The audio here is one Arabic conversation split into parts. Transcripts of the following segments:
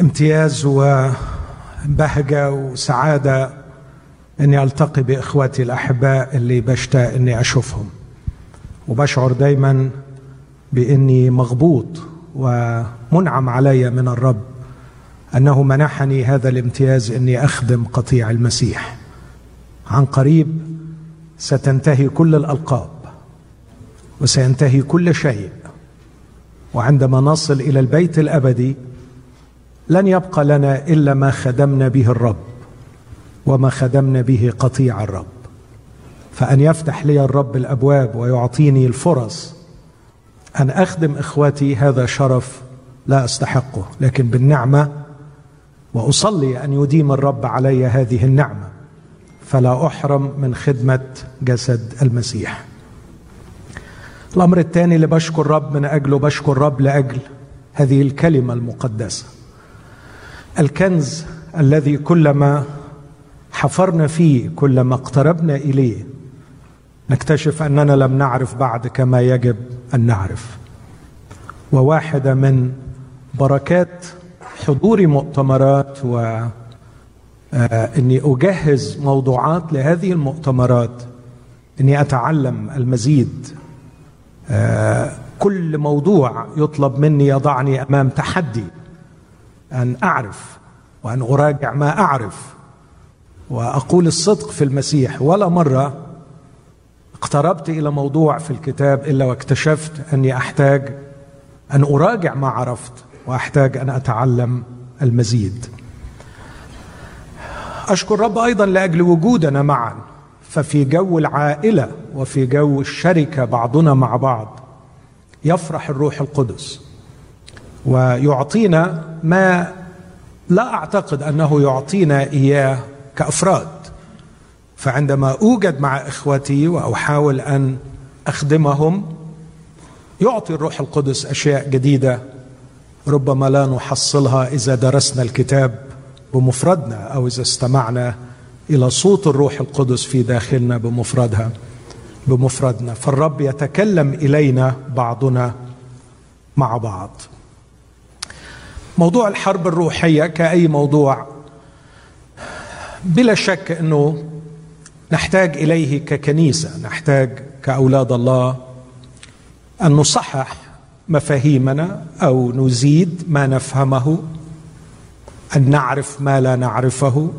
امتياز وبهجة وسعادة إني ألتقي بإخواتي الأحباء اللي بشتاق إني أشوفهم. وبشعر دايما بإني مغبوط ومنعم علي من الرب أنه منحني هذا الامتياز إني أخدم قطيع المسيح. عن قريب ستنتهي كل الألقاب وسينتهي كل شيء. وعندما نصل إلى البيت الأبدي لن يبقى لنا إلا ما خدمنا به الرب وما خدمنا به قطيع الرب. فأن يفتح لي الرب الأبواب ويعطيني الفرص أن أخدم اخوتي هذا شرف لا أستحقه لكن بالنعمة وأصلي أن يديم الرب علي هذه النعمة. فلا أحرم من خدمة جسد المسيح. الأمر الثاني اللي بشكر الرب من أجله بشكر الرب لأجل هذه الكلمة المقدسة. الكنز الذي كلما حفرنا فيه كلما اقتربنا إليه نكتشف أننا لم نعرف بعد كما يجب أن نعرف. وواحده من بركات حضور مؤتمرات و آه، إني أجهز موضوعات لهذه المؤتمرات إني أتعلم المزيد. آه، كل موضوع يطلب مني يضعني أمام تحدي. أن أعرف وأن أراجع ما أعرف وأقول الصدق في المسيح. ولا مرة اقتربت إلى موضوع في الكتاب إلا واكتشفت أني أحتاج أن أراجع ما عرفت وأحتاج أن أتعلم المزيد. أشكر رب أيضا لأجل وجودنا معا ففي جو العائلة وفي جو الشركة بعضنا مع بعض يفرح الروح القدس. ويعطينا ما لا أعتقد أنه يعطينا إياه كأفراد. فعندما أوجد مع إخوتي وأحاول أن أخدمهم يعطي الروح القدس أشياء جديدة ربما لا نحصلها إذا درسنا الكتاب بمفردنا أو إذا استمعنا إلى صوت الروح القدس في داخلنا بمفردها بمفردنا. فالرب يتكلم إلينا بعضنا مع بعض. موضوع الحرب الروحية كأي موضوع بلا شك إنه نحتاج إليه ككنيسة نحتاج كأولاد الله أن نصحح مفاهيمنا أو نزيد ما نفهمه أن نعرف ما لا نعرفه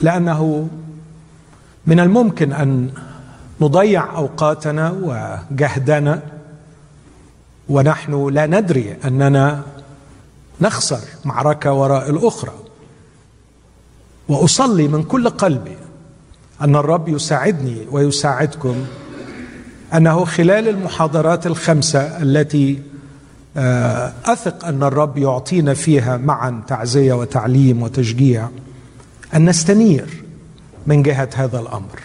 لأنه من الممكن أن نضيع أوقاتنا وجهدنا ونحن لا ندري أننا نخسر معركة وراء الأخرى. وأصلي من كل قلبي أن الرب يساعدني ويساعدكم. أنه خلال المحاضرات الخمسة التي آه، أثق أن الرب يعطينا فيها معا تعزية وتعليم وتشجيع أن نستنير من جهة هذا الأمر.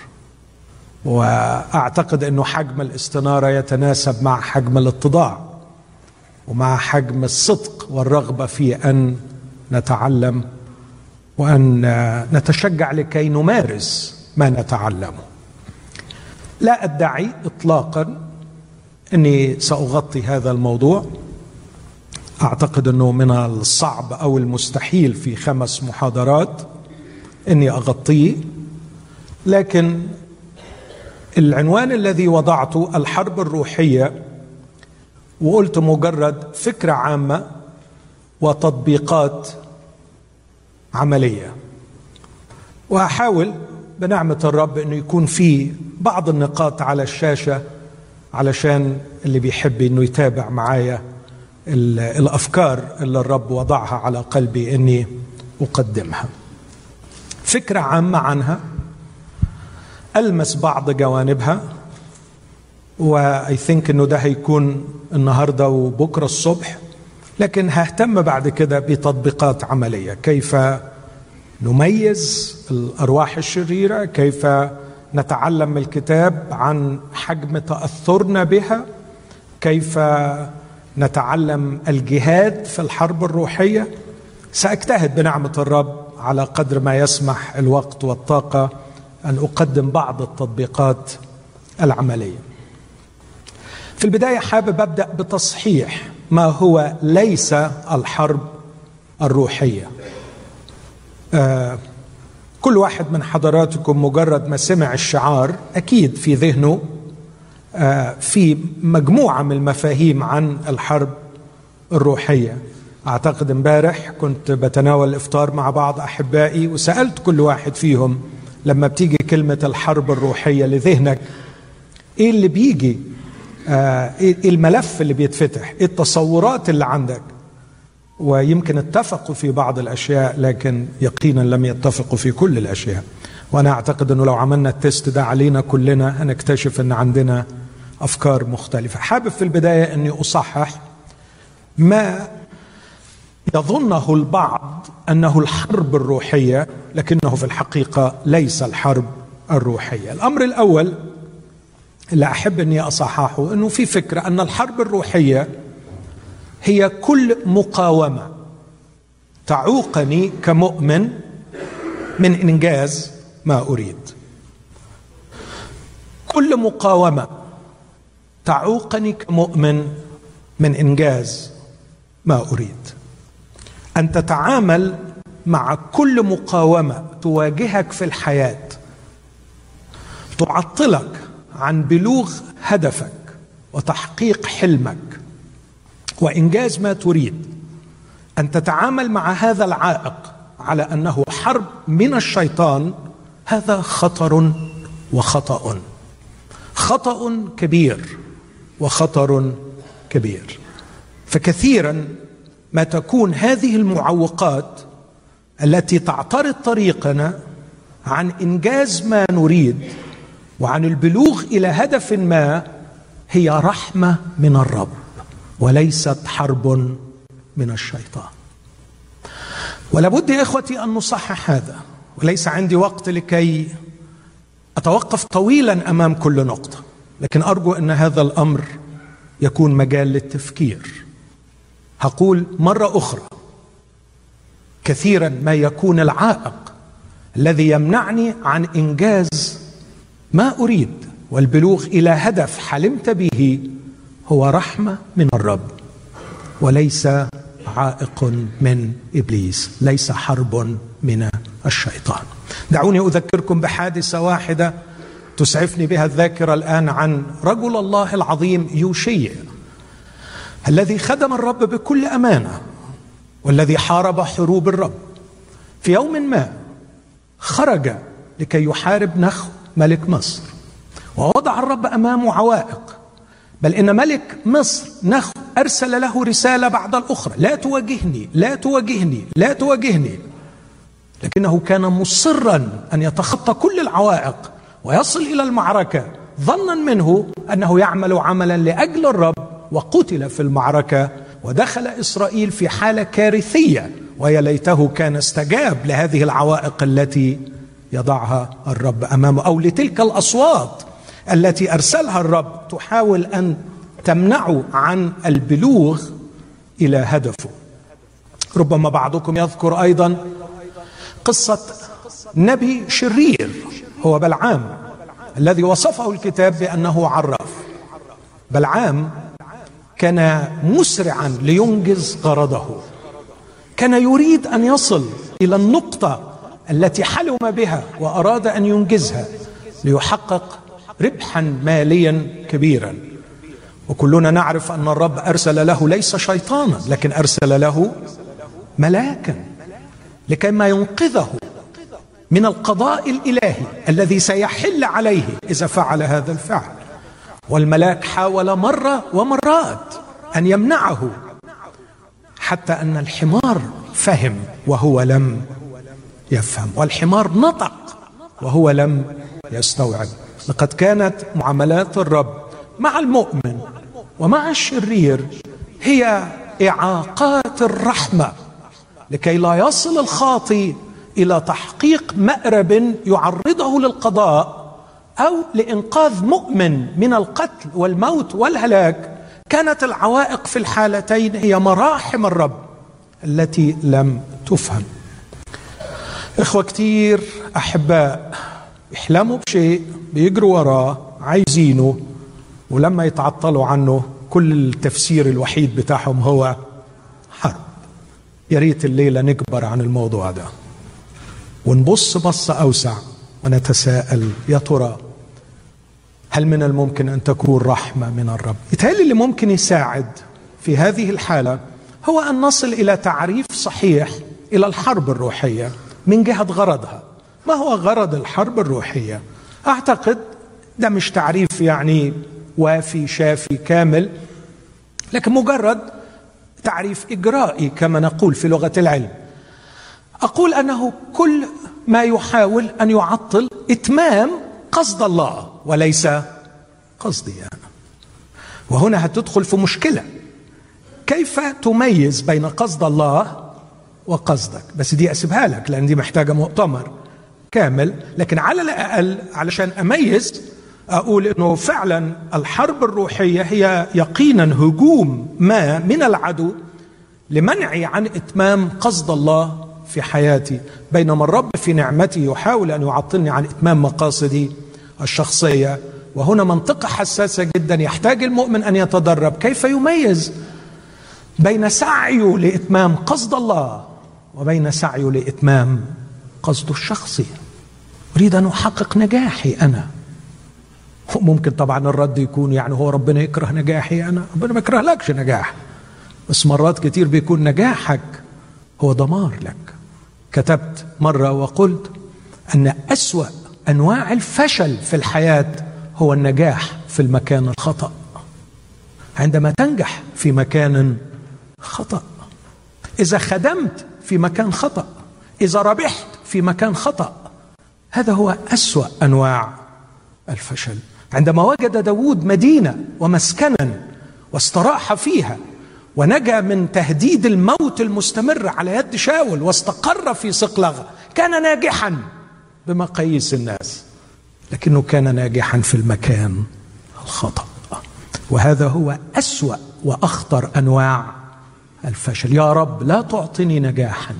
وأعتقد أنه حجم الاستنارة يتناسب مع حجم الاتضاع. ومع حجم الصدق والرغبة في أن نتعلم وأن نتشجع لكي نمارس ما نتعلمه. لا أدعي اطلاقا أني سأغطي هذا الموضوع. أعتقد أنه من الصعب أو المستحيل في خمس محاضرات أني أغطيه لكن العنوان الذي وضعته الحرب الروحية وقلت مجرد فكرة عامة وتطبيقات عملية. وأحاول بنعمة الرب إنه يكون في بعض النقاط على الشاشة علشان اللي بيحب إنه يتابع معايا الأفكار اللي الرب وضعها على قلبي إني أقدمها. فكرة عامة عنها ألمس بعض جوانبها. وأي ثينك إنه ده هيكون النهارده وبكرة الصبح لكن ههتم بعد كده بتطبيقات عملية. كيف نميز الأرواح الشريرة؟ كيف نتعلم الكتاب عن حجم تأثرنا بها؟ كيف نتعلم الجهاد في الحرب الروحية؟ سأجتهد بنعمة الرب على قدر ما يسمح الوقت والطاقة أن أقدم بعض التطبيقات العملية. في البداية حابب أبدأ بتصحيح ما هو ليس الحرب الروحية. آه كل واحد من حضراتكم مجرد ما سمع الشعار أكيد في ذهنه آه في مجموعة من المفاهيم عن الحرب الروحية. أعتقد امبارح كنت بتناول الإفطار مع بعض أحبائي وسألت كل واحد فيهم لما بتيجي كلمة الحرب الروحية لذهنك إيه اللي بيجي إيه الملف اللي بيتفتح؟ إيه التصورات اللي عندك؟ ويمكن اتفقوا في بعض الأشياء لكن يقينا لم يتفقوا في كل الأشياء. وأنا أعتقد إنه لو عملنا التست ده علينا كلنا هنكتشف إن عندنا أفكار مختلفة. حابب في البداية إني أصحح ما يظنه البعض أنه الحرب الروحية لكنه في الحقيقة ليس الحرب الروحية. الأمر الأول اللي أحب أني أصححه إنه في فكرة أن الحرب الروحية هي كل مقاومة تعوقني كمؤمن من إنجاز ما أريد. كل مقاومة تعوقني كمؤمن من إنجاز ما أريد. أن تتعامل مع كل مقاومة تواجهك في الحياة تعطلك عن بلوغ هدفك وتحقيق حلمك. وإنجاز ما تريد. أن تتعامل مع هذا العائق على أنه حرب من الشيطان هذا خطر وخطأ. خطأ كبير وخطر كبير. فكثيرا ما تكون هذه المعوقات التي تعترض طريقنا عن إنجاز ما نريد وعن البلوغ إلى هدف ما هي رحمة من الرب وليست حرب من الشيطان. ولابد يا إخوتي أن نصحح هذا وليس عندي وقت لكي أتوقف طويلا أمام كل نقطة لكن أرجو أن هذا الأمر يكون مجال للتفكير. هقول مرة أخرى كثيرا ما يكون العائق الذي يمنعني عن إنجاز ما أريد والبلوغ إلى هدف حلمت به هو رحمة من الرب وليس عائق من إبليس ليس حرب من الشيطان. دعوني أذكركم بحادثة واحدة تسعفني بها الذاكرة الآن عن رجل الله العظيم يوشيع الذي خدم الرب بكل أمانة والذي حارب حروب الرب. في يوم ما خرج لكي يحارب نخو ملك مصر. ووضع الرب أمامه عوائق. بل إن ملك مصر نخو أرسل له رسالة بعد الأخرى. لا تواجهني لا تواجهني لا تواجهني. لكنه كان مصرا أن يتخطى كل العوائق ويصل إلى المعركة ظنا منه أنه يعمل عملا لأجل الرب وقتل في المعركة ودخل إسرائيل في حالة كارثية. ويا ليته كان استجاب لهذه العوائق التي يضعها الرب أمامه أو لتلك الأصوات التي أرسلها الرب تحاول أن تمنعه عن البلوغ إلى هدفه. ربما بعضكم يذكر أيضا قصة نبي شرير هو بلعام الذي وصفه الكتاب بأنه عراف. بلعام كان مسرعا لينجز غرضه. كان يريد أن يصل إلى النقطة التي حلم بها وأراد أن ينجزها ليحقق ربحا ماليا كبيرا. وكلنا نعرف أن الرب أرسل له ليس شيطانا لكن أرسل له ملاكا لكي ما ينقذه من القضاء الإلهي الذي سيحل عليه إذا فعل هذا الفعل. والملاك حاول مرة ومرات أن يمنعه حتى أن الحمار فهم وهو لم يفهم. والحمار نطق وهو لم يستوعب. لقد كانت معاملات الرب مع المؤمن ومع الشرير هي إعاقات الرحمة لكي لا يصل الخاطي إلى تحقيق مأرب يعرضه للقضاء أو لإنقاذ مؤمن من القتل والموت والهلاك. كانت العوائق في الحالتين هي مراحم الرب التي لم تفهم. إخوة كتير أحباء يحلموا بشيء بيجروا وراه عايزينه ولما يتعطلوا عنه كل التفسير الوحيد بتاعهم هو حرب. يا ريت الليلة نكبر عن الموضوع ده. ونبص بصة أوسع ونتساءل يا ترى هل من الممكن أن تكون رحمة من الرب؟ يتهيألي اللي ممكن يساعد في هذه الحالة هو أن نصل إلى تعريف صحيح إلى الحرب الروحية. من جهة غرضها. ما هو غرض الحرب الروحية؟ أعتقد ده مش تعريف يعني وافي شافي كامل لكن مجرد تعريف إجرائي كما نقول في لغة العلم. أقول أنه كل ما يحاول أن يعطل إتمام قصد الله وليس قصدي أنا. وهنا هتدخل في مشكلة. كيف تميز بين قصد الله وقصدك؟ بس دي أسيبها لك لأن دي محتاجة مؤتمر كامل، لكن على الأقل علشان أميز أقول إنه فعلا الحرب الروحية هي يقينا هجوم ما من العدو لمنعي عن إتمام قصد الله في حياتي. بينما الرب في نعمته يحاول أن يعطلني عن إتمام مقاصدي الشخصية. وهنا منطقة حساسة جدا. يحتاج المؤمن أن يتدرب كيف يميز بين سعيه لإتمام قصد الله وبين سعيه لإتمام قصده الشخصي أريد أن أحقق نجاحي أنا. ممكن طبعا الرد يكون يعني هو ربنا يكره نجاحي أنا. ربنا ما يكره لكش نجاح. بس مرات كتير بيكون نجاحك هو دمار لك. كتبت مرة وقلت أن أسوأ أنواع الفشل في الحياة هو النجاح في المكان الخطأ. عندما تنجح في مكان خطأ. إذا خدمت في مكان خطأ. إذا ربحت في مكان خطأ. هذا هو أسوأ أنواع الفشل. عندما وجد داود مدينة ومسكنا واستراح فيها ونجا من تهديد الموت المستمر على يد شاول واستقر في صقلغة كان ناجحا بمقاييس الناس لكنه كان ناجحا في المكان الخطأ. وهذا هو أسوأ وأخطر أنواع الفشل. يا رب لا تعطني نجاحا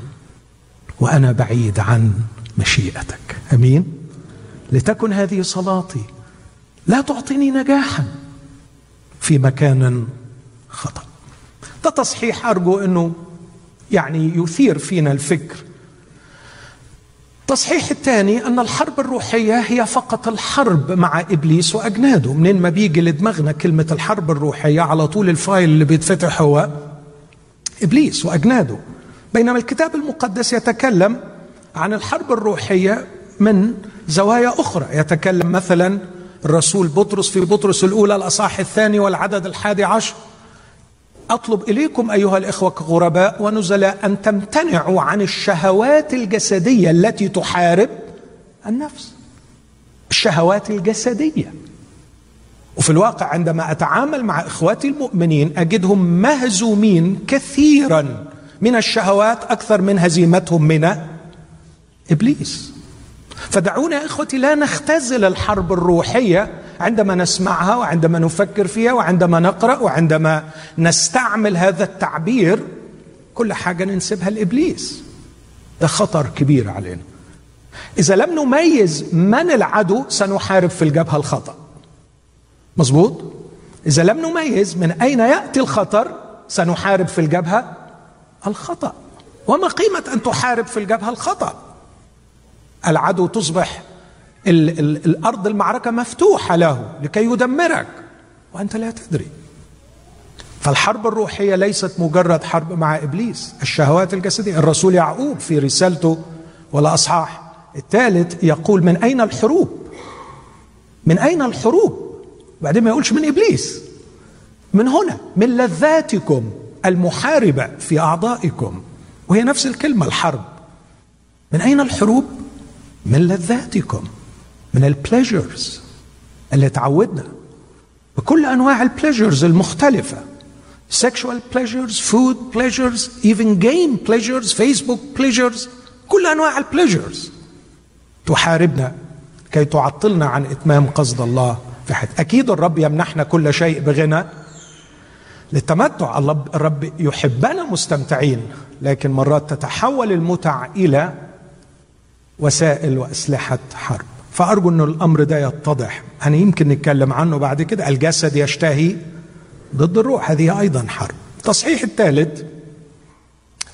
وأنا بعيد عن مشيئتك. أمين؟ لتكن هذه صلاتي. لا تعطيني نجاحا في مكان خطأ. ده تصحيح أرجو أنه يعني يثير فينا الفكر. التصحيح الثاني أن الحرب الروحية هي فقط الحرب مع إبليس وأجناده. منين ما بيجي لدماغنا كلمة الحرب الروحية على طول الفايل اللي بيتفتح هو إبليس وأجناده. بينما الكتاب المقدس يتكلم عن الحرب الروحية من زوايا أخرى. يتكلم مثلا الرسول بطرس في بطرس الأولى الأصح الثاني والعدد الحادي عشر. أطلب إليكم أيها الإخوة كغرباء ونزلاء أن تمتنعوا عن الشهوات الجسدية التي تحارب النفس. الشهوات الجسدية. وفي الواقع عندما أتعامل مع إخواتي المؤمنين أجدهم مهزومين كثيرا من الشهوات أكثر من هزيمتهم من إبليس. فدعونا يا إخوتي لا نختزل الحرب الروحية عندما نسمعها وعندما نفكر فيها وعندما نقرأ وعندما نستعمل هذا التعبير. كل حاجة ننسبها لإبليس. ده خطر كبير علينا. إذا لم نميز من العدو سنحارب في الجبهة الخطأ. مظبوط؟ إذا لم نميز من أين يأتي الخطر سنحارب في الجبهة الخطأ. وما قيمة أن تحارب في الجبهة الخطأ؟ العدو تصبح ال ال الأرض المعركة مفتوحة له لكي يدمرك وأنت لا تدري. فالحرب الروحية ليست مجرد حرب مع إبليس. الشهوات الجسدية الرسول يعقوب في رسالته والأصحاح الثالث يقول من أين الحروب؟ من أين الحروب؟ بعدين ما يقولش من إبليس من هنا من لذاتكم المحاربة في أعضائكم. وهي نفس الكلمة الحرب. من أين الحروب؟ من لذاتكم من ال pleasures اللي تعودنا. بكل أنواع ال pleasures المختلفة. sexual pleasures food pleasures even game pleasures facebook pleasures كل أنواع البليجرز تحاربنا كي تعطلنا عن إتمام قصد الله. في حياتنا أكيد الرب يمنحنا كل شيء بغنى. للتمتع الرب يحبنا مستمتعين لكن مرات تتحول المتع إلى وسائل وأسلحة حرب. فأرجو إن الأمر ده يتضح. يعني يمكن نتكلم عنه بعد كده. الجسد يشتهي ضد الروح. هذه أيضا حرب. التصحيح الثالث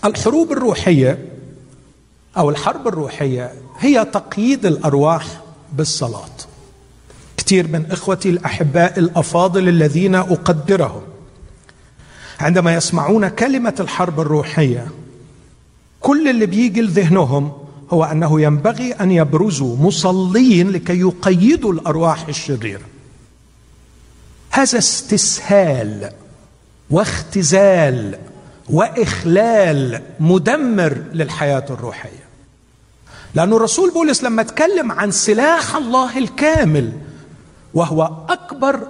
الحروب الروحية أو الحرب الروحية هي تقييد الأرواح بالصلاة. كثير من إخوتي الأحباء الأفاضل الذين أقدرهم. عندما يسمعون كلمة الحرب الروحية كل اللي بيجي لذهنهم هو أنه ينبغي أن يبرزوا مصلين لكي يقيدوا الأرواح الشريره هذا استسهال واختزال وإخلال مدمر للحياة الروحية. لأن الرسول بولس لما اتكلم عن سلاح الله الكامل وهو أكبر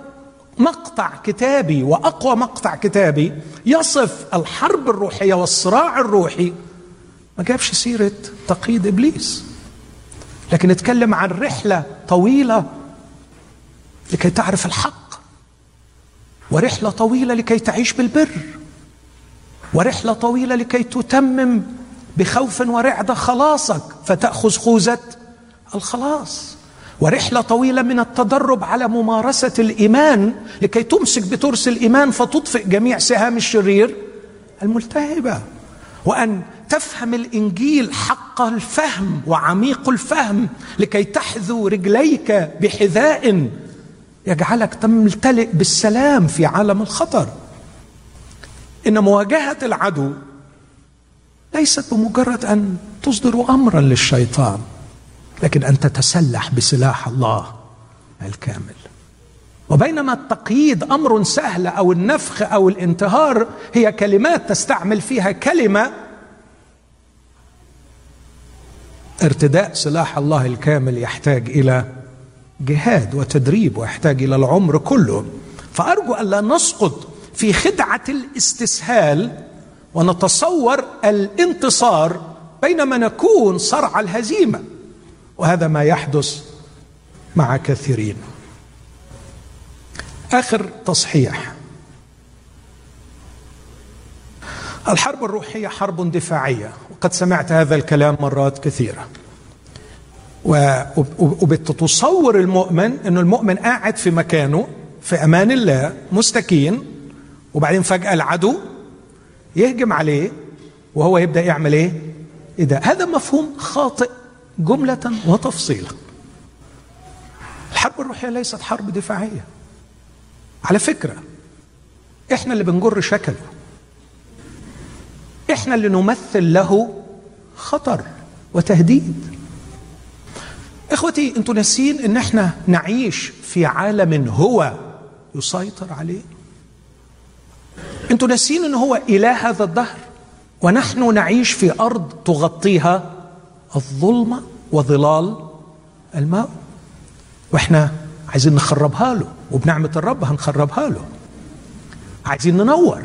مقطع كتابي وأقوى مقطع كتابي يصف الحرب الروحية والصراع الروحي. ما جابش سيرة تقييد إبليس لكن اتكلم عن رحلة طويلة لكي تعرف الحق ورحلة طويلة لكي تعيش بالبر ورحلة طويلة لكي تتمم بخوف ورعدة خلاصك فتأخذ خوذة الخلاص. ورحلة طويلة من التدرب على ممارسة الإيمان لكي تمسك بترس الإيمان فتطفئ جميع سهام الشرير الملتهبة. وأن تفهم الإنجيل حق الفهم وعميق الفهم لكي تحذو رجليك بحذاء يجعلك تمتلئ بالسلام في عالم الخطر. إن مواجهة العدو ليست بمجرد أن تصدر امرا للشيطان. لكن أن تتسلح بسلاح الله الكامل. وبينما التقييد أمر سهل أو النفخ أو الانتهار هي كلمات تستعمل فيها كلمة ارتداء سلاح الله الكامل يحتاج إلى جهاد وتدريب ويحتاج إلى العمر كله. فأرجو الا نسقط في خدعة الاستسهال ونتصور الانتصار بينما نكون صرع الهزيمة. وهذا ما يحدث مع كثيرين آخر تصحيح الحرب الروحية حرب دفاعية وقد سمعت هذا الكلام مرات كثيرة وبتصور المؤمن إنه المؤمن قاعد في مكانه في أمان الله مستكين وبعدين فجأة العدو يهجم عليه وهو يبدأ يعمل إيه؟ إيه ده؟ هذا مفهوم خاطئ جملة وتفصيلا. الحرب الروحية ليست حرب دفاعية. على فكرة إحنا اللي بنجر شكله. إحنا اللي نمثل له خطر وتهديد. إخوتي أنتوا ناسين إن إحنا نعيش في عالم هو يسيطر عليه أنتوا ناسين إن هو إله هذا الدهر ونحن نعيش في أرض تغطيها الظلمه وظلال الماء. وإحنا عايزين نخربها له وبنعمة الرب هنخربها له. عايزين ننور.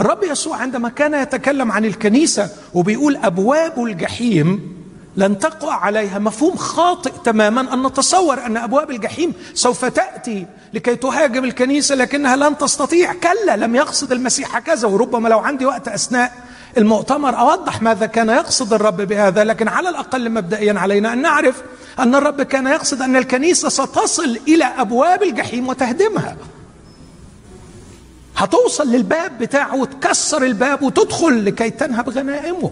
الرب يسوع عندما كان يتكلم عن الكنيسة وبيقول أبواب الجحيم لن تقوى عليها مفهوم خاطئ تماما أن نتصور أن أبواب الجحيم سوف تأتي لكي تهاجم الكنيسة لكنها لن تستطيع. كلا لم يقصد المسيح هكذا وربما لو عندي وقت أثناء المؤتمر أوضح ماذا كان يقصد الرب بهذا لكن على الأقل مبدئيا علينا أن نعرف أن الرب كان يقصد أن الكنيسة ستصل إلى أبواب الجحيم وتهدمها. هتوصل للباب بتاعه وتكسر الباب وتدخل لكي تنهب غنائمه.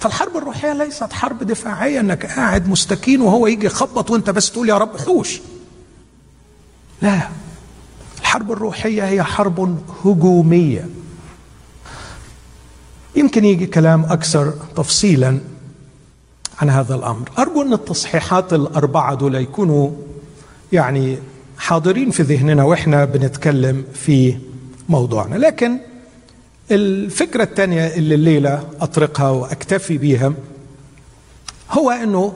فالحرب الروحية ليست حرب دفاعية إنك قاعد مستكين وهو يجي يخبط وأنت بس تقول يا رب حوش. لا. الحرب الروحية هي حرب هجومية. يمكن يجي كلام أكثر تفصيلا عن هذا الأمر. أرجو أن التصحيحات الأربعة دول يكونوا يعني حاضرين في ذهننا وإحنا بنتكلم في موضوعنا. لكن الفكرة الثانية اللي الليلة أطرقها وأكتفي بها هو أنه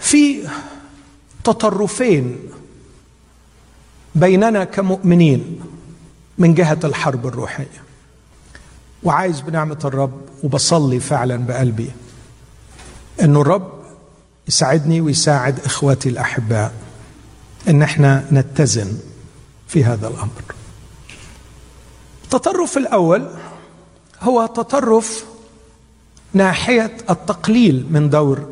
في تطرفين بيننا كمؤمنين من جهة الحرب الروحية. وعايز بنعمة الرب وبصلي فعلا بقلبي. أنه الرب يساعدني ويساعد إخواتي الأحباء أن إحنا نتزن في هذا الأمر. التطرف الأول هو تطرف ناحية التقليل من دور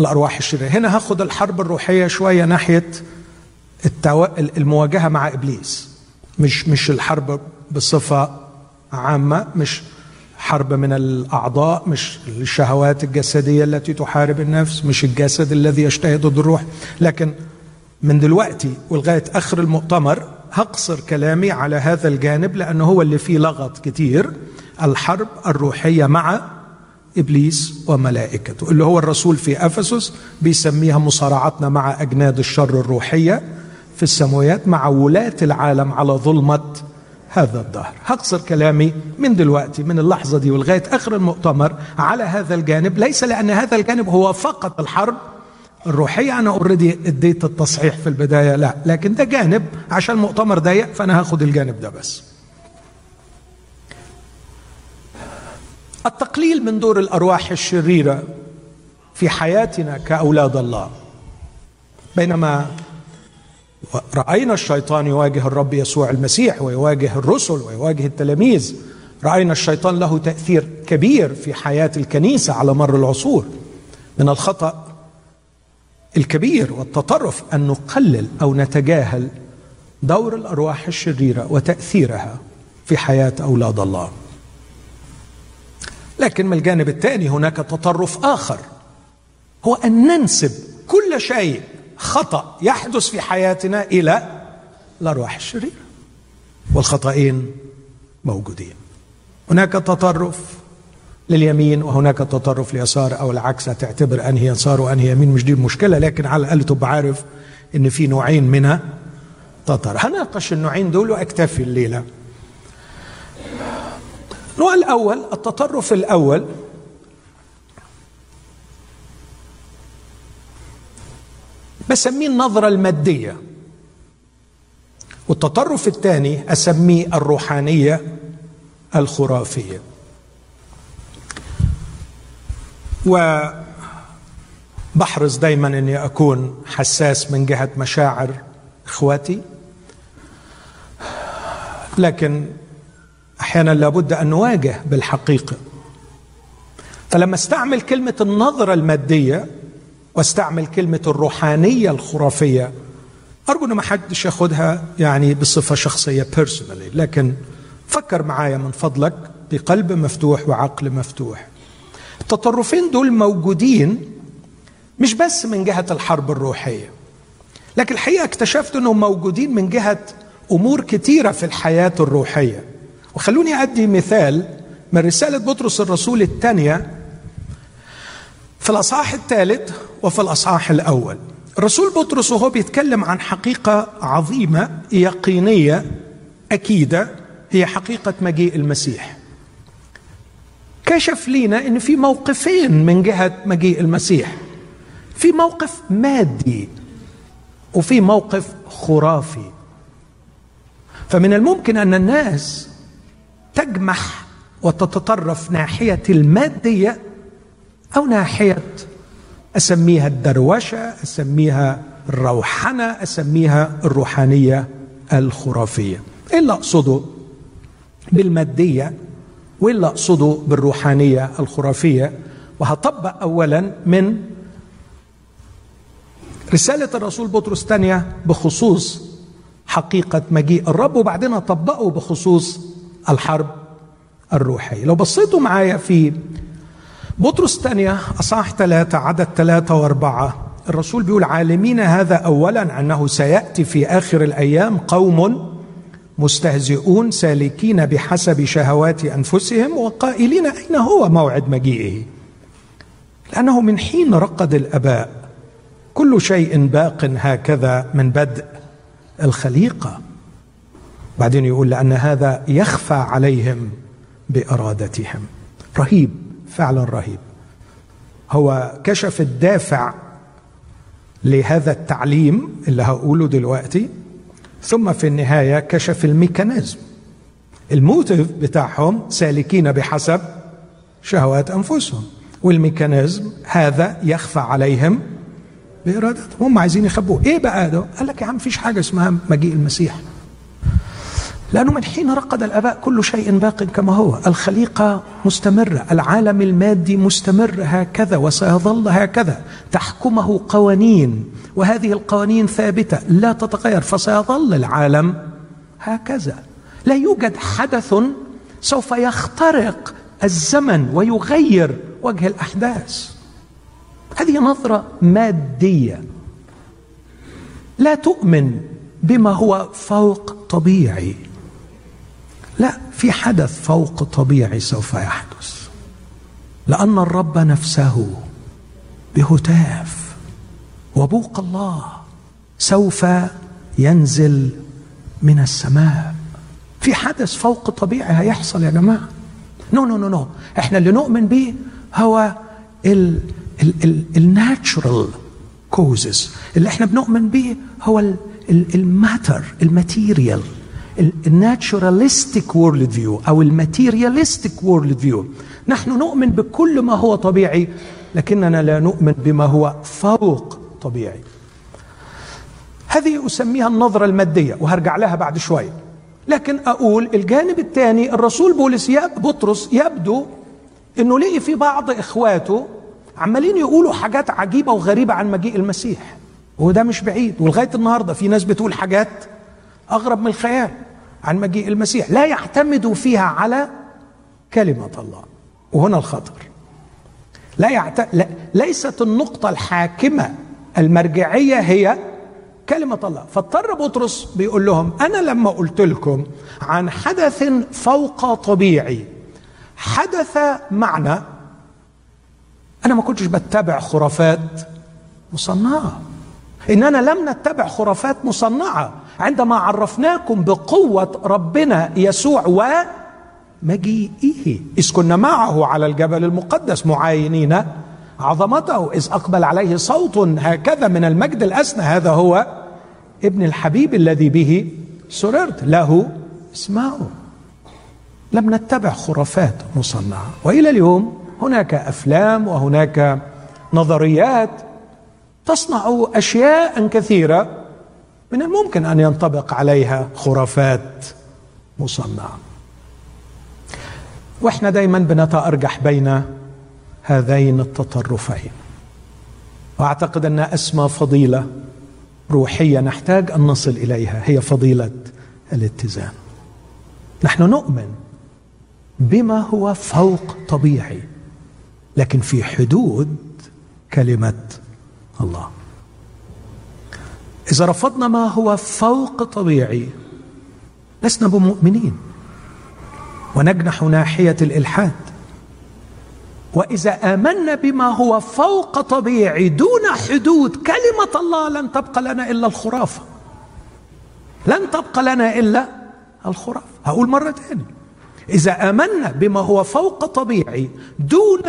الأرواح الشريرة. هنا هاخد الحرب الروحية شوية ناحية التو... المواجهة مع إبليس. مش مش الحرب بصفة عامة مش حرب من الأعضاء مش الشهوات الجسدية التي تحارب النفس مش الجسد الذي يشتهي ضد الروح. لكن من دلوقتي ولغاية آخر المؤتمر هقصر كلامي على هذا الجانب لأنه هو اللي فيه لغط كتير الحرب الروحية مع إبليس وملائكته اللي هو الرسول في أفسس بيسميها مصارعتنا مع أجناد الشر الروحية في السماوات مع ولاة العالم على ظلمة هذا الدهر. هقصر كلامي من دلوقتي من اللحظة دي ولغاية آخر المؤتمر على هذا الجانب. ليس لأن هذا الجانب هو فقط الحرب. الروحية أنا اوريدي اديت التصحيح في البداية لا. لكن ده جانب. عشان المؤتمر ضيق فأنا هاخد الجانب ده بس. التقليل من دور الأرواح الشريرة في حياتنا كأولاد الله بينما راينا الشيطان يواجه الرب يسوع المسيح ويواجه الرسل ويواجه التلاميذ. رأينا الشيطان له تأثير كبير في حياة الكنيسة على مر العصور. من الخطأ الكبير والتطرف أن نقلل أو نتجاهل دور الأرواح الشريرة وتأثيرها في حياة أولاد الله. لكن من الجانب الثاني هناك تطرف آخر. هو أن ننسب كل شيء خطأ يحدث في حياتنا إلى الأرواح الشريرة. والخطأين موجودين. هناك تطرف لليمين وهناك تطرف ليسار أو العكس. تعتبر انهي يسار وانهي يمين مش دي المشكلة لكن على الأقل تبقى عارف إن في نوعين من تطرف هناقش النوعين دول وأكتفي الليلة. النوع الأول التطرف الأول بسميه النظرة المادية. والتطرف الثاني أسميه الروحانية الخرافية. وبحرص دايما إني أكون حساس من جهة مشاعر إخواتي. لكن أحيانا لابد أن نواجه بالحقيقة. فلما استعمل كلمة النظرة المادية واستعمل كلمة الروحانية الخرافية. أرجو ان ما حدش ياخدها يعني بصفة شخصية بيرسونالي لكن فكر معايا من فضلك بقلب مفتوح وعقل مفتوح. التطرفين دول موجودين مش بس من جهة الحرب الروحية لكن الحقيقة اكتشفت إنهم موجودين من جهة أمور كثيره في الحياة الروحية. وخلوني أدي مثال من رسالة بطرس الرسول الثانية في الأصحاح الثالث وفي الأصحاح الأول. الرسول بطرس وهو بيتكلم عن حقيقة عظيمة يقينية أكيدة هي حقيقة مجيء المسيح. كشف لينا إن في موقفين من جهة مجيء المسيح. في موقف مادي وفي موقف خرافي. فمن الممكن أن الناس تجمح وتتطرف ناحية المادية أو ناحية أسميها الدروشة أسميها الروحنه أسميها الروحانية الخرافية. إيه اللي أقصده بالمادية وإيه اللي أقصده بالروحانية الخرافية؟ وهطبق اولا من رسالة الرسول بطرس الثانية بخصوص حقيقة مجيء الرب وبعدين أطبقه بخصوص الحرب الروحية. لو بصيتوا معايا في بطرس الثانية أصحاح ثلاثة عدد ثلاثة وأربعة. الرسول بيقول عالمين هذا اولا أنه سيأتي في آخر الأيام قوم مستهزئون سالكين بحسب شهوات أنفسهم وقائلين أين هو موعد مجيئه. لأنه من حين رقد الأباء كل شيء باق هكذا من بدء الخليقة. بعدين يقول لأن هذا يخفى عليهم بإرادتهم. رهيب. فعلا رهيب هو كشف الدافع لهذا التعليم اللي هقوله دلوقتي ثم في النهاية كشف الميكانيزم. الموتيف بتاعهم سالكين بحسب شهوات أنفسهم والميكانيزم هذا يخفى عليهم بإرادتهم. هم عايزين يخبوه. إيه بقى ده؟ قال لك يا عم مفيش حاجة اسمها مجيء المسيح. لأنه من حين رقد الآباء كل شيء باق كما هو. الخليقة مستمرة العالم المادي مستمر هكذا وسيظل هكذا. تحكمه قوانين وهذه القوانين ثابتة لا تتغير فسيظل العالم هكذا. لا يوجد حدث سوف يخترق الزمن ويغير وجه الأحداث. هذه نظرة مادية. لا تؤمن بما هو فوق طبيعي. لا في حدث فوق طبيعي سوف يحدث. لأن الرب نفسه بهتاف. وبوق الله سوف ينزل من السماء. في حدث فوق طبيعي هيحصل يا جماعة. no no no no إحنا اللي نؤمن به هو ال natural causes اللي إحنا بنؤمن به هو ال matter ال material ال naturalistic world view أو ال materialistic world view نحن نؤمن بكل ما هو طبيعي لكننا لا نؤمن بما هو فوق طبيعي. هذه أسميها النظرة المادية وهرجع لها بعد شوية لكن أقول الجانب الثاني الرسول بولس بطرس يبدو إنه لقي في بعض إخواته عمالين يقولوا حاجات عجيبة وغريبة عن مجيء المسيح. وده مش بعيد ولغاية النهارده في ناس بتقول حاجات أغرب من الخيال. عن مجيء المسيح. لا يعتمدوا فيها على كلمة الله. وهنا الخطر. لا, يعت... لا ليست النقطة الحاكمة المرجعية هي كلمة الله. فاضطر بطرس بيقول لهم أنا لما قلت لكم عن حدث فوق طبيعي حدث معنى أنا ما كنتش بتبع خرافات مصنعة. إننا لم نتبع خرافات مصنعة عندما عرفناكم بقوة ربنا يسوع ومجيئه إذ كنا معه على الجبل المقدس معاينين عظمته. إذ أقبل عليه صوت هكذا من المجد الأسنى. هذا هو ابن الحبيب الذي به سررت. له اسمعوا لم نتبع خرافات مصنعة. وإلى اليوم هناك أفلام وهناك نظريات تصنع أشياء كثيرة. من الممكن أن ينطبق عليها خرافات مصنعة. وإحنا دايما بنتأرجح بين هذين التطرفين. وأعتقد أن اسمى فضيلة روحية نحتاج أن نصل إليها هي فضيلة الاتزان. نحن نؤمن بما هو فوق طبيعي لكن في حدود كلمة الله. إذا رفضنا ما هو فوق طبيعي لسنا بمؤمنين. ونجنح ناحية الإلحاد. وإذا آمنا بما هو فوق طبيعي دون حدود كلمة الله لن تبقى لنا إلا الخرافة. لن تبقى لنا إلا الخرافة. هقول مرة ثانية إذا آمنا بما هو فوق طبيعي دون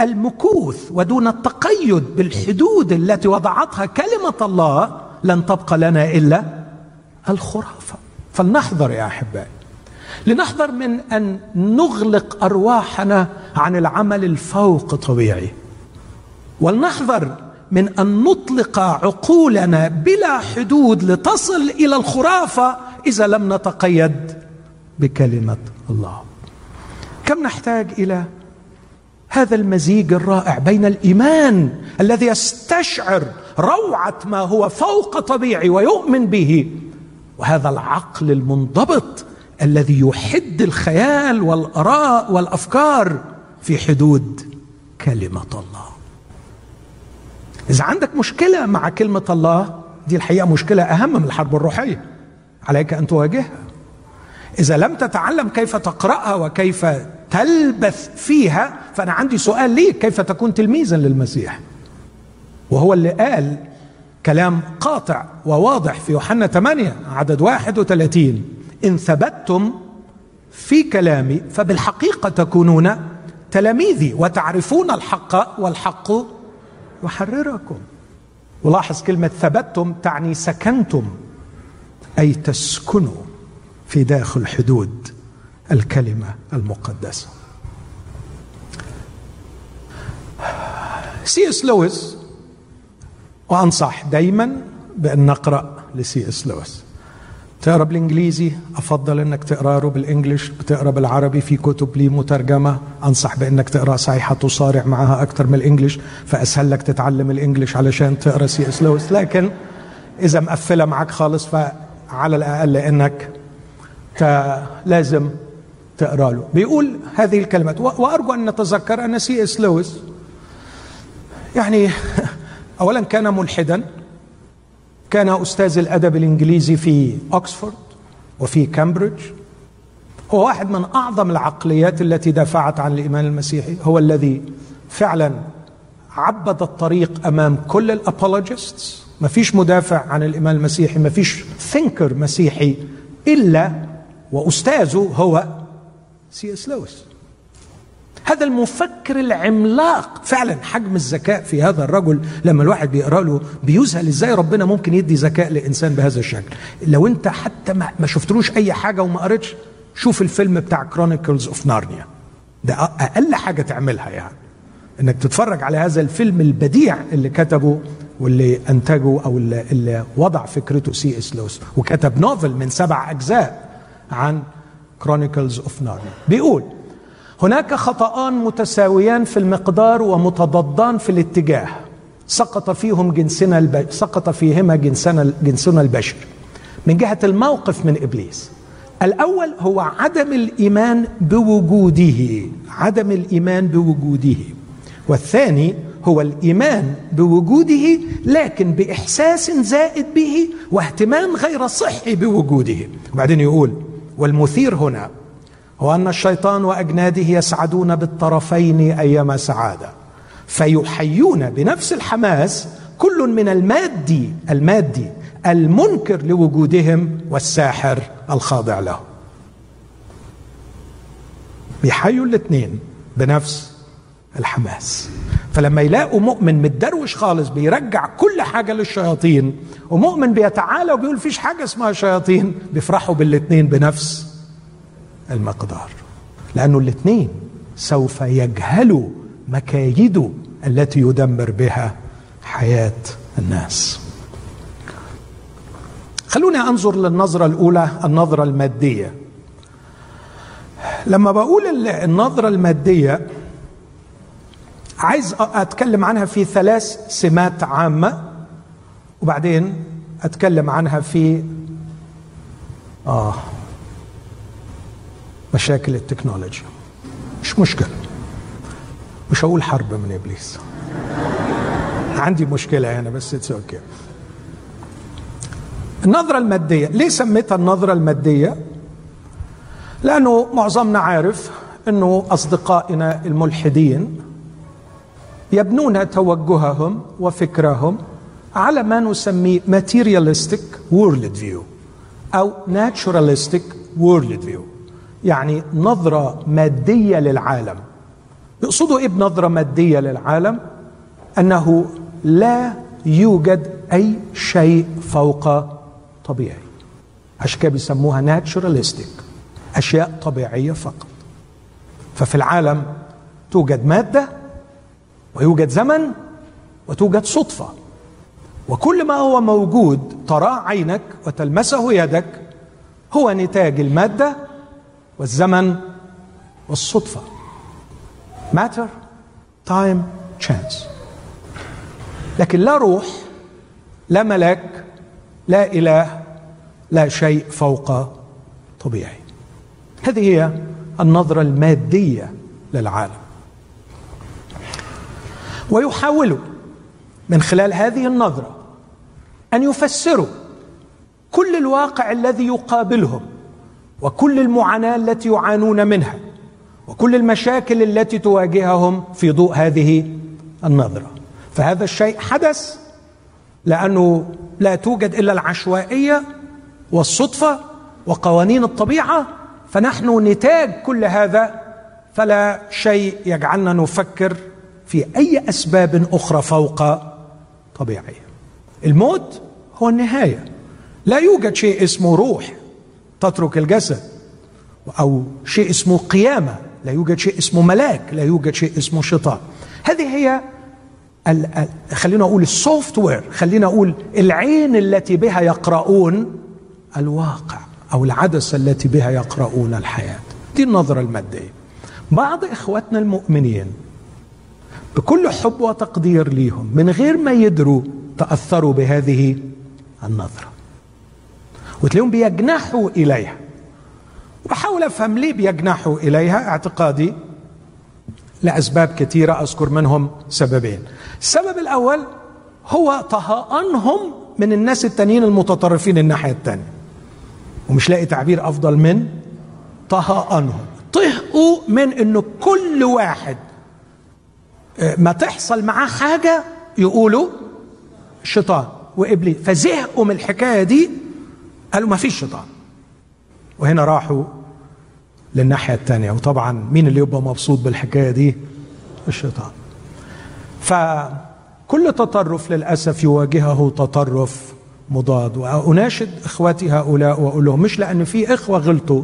المكوث ودون التقيد بالحدود التي وضعتها كلمة الله لن تبقى لنا إلا الخرافة. فلنحذر يا أحبائي. لنحذر من أن نغلق أرواحنا عن العمل الفوق طبيعي. ولنحذر من أن نطلق عقولنا بلا حدود لتصل إلى الخرافة إذا لم نتقيد بكلمة الله. كم نحتاج إلى هذا المزيج الرائع بين الإيمان الذي يستشعر روعة ما هو فوق طبيعي ويؤمن به وهذا العقل المنضبط الذي يحد الخيال والآراء والأفكار في حدود كلمة الله. إذا عندك مشكلة مع كلمة الله دي الحقيقة مشكلة أهم من الحرب الروحية. عليك أن تواجهها. إذا لم تتعلم كيف تقرأها وكيف تلبث فيها فأنا عندي سؤال ليك كيف تكون تلميذا للمسيح؟ وهو اللي قال كلام قاطع وواضح في يوحنا 8 عدد 31 إن ثبتتم في كلامي فبالحقيقة تكونون تلاميذي وتعرفون الحق والحق يحرركم. ولاحظ كلمة ثبتتم تعني سكنتم أي تسكنوا في داخل حدود. الكلمة المقدسة. سي إس لويس وأنصح دائما بأن نقرأ لسي إس لويس. تقرأ بالإنجليزي أفضل إنك تقرأه بال English بتقرا بالعربي في كتب لي مترجمة. أنصح بإنك تقرأ صحيحة تصارع معها أكثر من ال English فأسهل لك تتعلم ال English علشان تقرأ سي إس لويس. لكن إذا مقفلة معك خالص فعلى الأقل إنك لازم تقرأ له. بيقول هذه الكلمات وأرجو أن نتذكر أن سي إس لويس يعني اولا كان ملحدا كان أستاذ الأدب الإنجليزي في اوكسفورد وفي كامبريدج. هو واحد من أعظم العقليات التي دافعت عن الإيمان المسيحي هو الذي فعلا عبد الطريق أمام كل ال apologists ما فيش مدافع عن الإيمان المسيحي ما فيش thinker مسيحي إلا وأستاذه هو سي إس لويس. هذا المفكر العملاق. فعلا حجم الذكاء في هذا الرجل لما الواحد بيقرأ له بيذهل إزاي ربنا ممكن يدي ذكاء لإنسان بهذا الشكل. لو أنت حتى ما شفتلوش أي حاجة وما قريتش شوف الفيلم بتاع Chronicles of Narnia ده أقل حاجة تعملها يعني. إنك تتفرج على هذا الفيلم البديع اللي كتبه واللي أنتجه أو اللي, وضع فكرته سي إس لويس. وكتب novel من سبع أجزاء عن Chronicles of Narnia بيقول هناك خطأان متساويان في المقدار ومتضادان في الاتجاه. سقط فيهم جنسنا الب... سقط فيهما جنسنا جنسنا البشري من جهة الموقف من إبليس. الأول هو عدم الإيمان بوجوده. عدم الإيمان بوجوده. والثاني هو الإيمان بوجوده لكن بإحساس زائد به واهتمام غير صحي بوجوده. وبعدين يقول والمثير هنا هو أن الشيطان وأجناده يسعدون بالطرفين ايما سعادة فيحيون بنفس الحماس كل من المادي المادي المنكر لوجودهم والساحر الخاضع له. بيحيوا الاثنين بنفس الحماس. فلما يلاقوا مؤمن متدروش خالص بيرجع كل حاجة للشياطين ومؤمن بيتعالى وبيقول فيش حاجة اسمها شياطين بيفرحوا بالاثنين بنفس المقدار. لأنه الاثنين سوف يجهلوا مكايده التي يدمر بها حياة الناس. خلوني أنظر للنظرة الأولى النظرة المادية. لما بقول النظرة المادية عايز أتكلم عنها في ثلاث سمات عامة وبعدين أتكلم عنها في آه مشاكل التكنولوجيا. مش مشكلة. مش هقول حرب من إبليس. عندي مشكلة هنا بس it's okay النظرة المادية. ليه سميتها النظرة المادية؟ لأنه معظمنا عارف أنه أصدقائنا الملحدين يبنون توجههم وفكرهم على ما نسميه materialistic world view أو naturalistic world view. يعني نظرة مادية للعالم. يقصدوا إيه بنظرة مادية للعالم؟ أنه لا يوجد أي شيء فوق طبيعي. عشان كده بيسموها ناتشوراليستيك أشياء طبيعية فقط. ففي العالم توجد مادة ويوجد زمن وتوجد صدفة. وكل ما هو موجود تراه عينك وتلمسه يدك هو نتاج المادة والزمن والصدفة. Matter time chance. لكن لا روح لا ملاك لا إله لا شيء فوق طبيعي. هذه هي النظرة المادية للعالم. ويحاولوا من خلال هذه النظرة أن يفسروا كل الواقع الذي يقابلهم وكل المعاناة التي يعانون منها وكل المشاكل التي تواجههم في ضوء هذه النظرة. فهذا الشيء حدث لأنه لا توجد إلا العشوائية والصدفة وقوانين الطبيعة فنحن نتاج كل هذا فلا شيء يجعلنا نفكر في أي أسباب أخرى فوق طبيعيه الموت هو النهاية. لا يوجد شيء اسمه روح تترك الجسد أو شيء اسمه قيامة. لا يوجد شيء اسمه ملاك. لا يوجد شيء اسمه شيطان. هذه هي ال خلينا أقول السوفت وير خلينا أقول العين التي بها يقرؤون الواقع أو العدسة التي بها يقرؤون الحياة. دي النظرة المادية. بعض اخواتنا المؤمنين بكل حب وتقدير ليهم من غير ما يدروا تأثروا بهذه النظرة. وتلاقيهم بيجنحوا إليها. وبحاول أفهم ليه بيجنحوا إليها. اعتقادي لأسباب كثيرة أذكر منهم سببين. السبب الأول هو طهقانهم من الناس التانيين المتطرفين الناحية التانية. ومش لاقي تعبير أفضل من طهقانهم طهقوا من إنه كل واحد ما تحصل معاه حاجة يقولوا شيطان وإبليس. فزهقوا من الحكاية دي قالوا ما فيش شيطان. وهنا راحوا للناحية الثانية وطبعا مين اللي يبقى مبسوط بالحكاية دي؟ الشيطان. فكل تطرف للأسف يواجهه تطرف مضاد. وأناشد إخواتي هؤلاء وأقول لهم مش لأن في إخوة غلطوا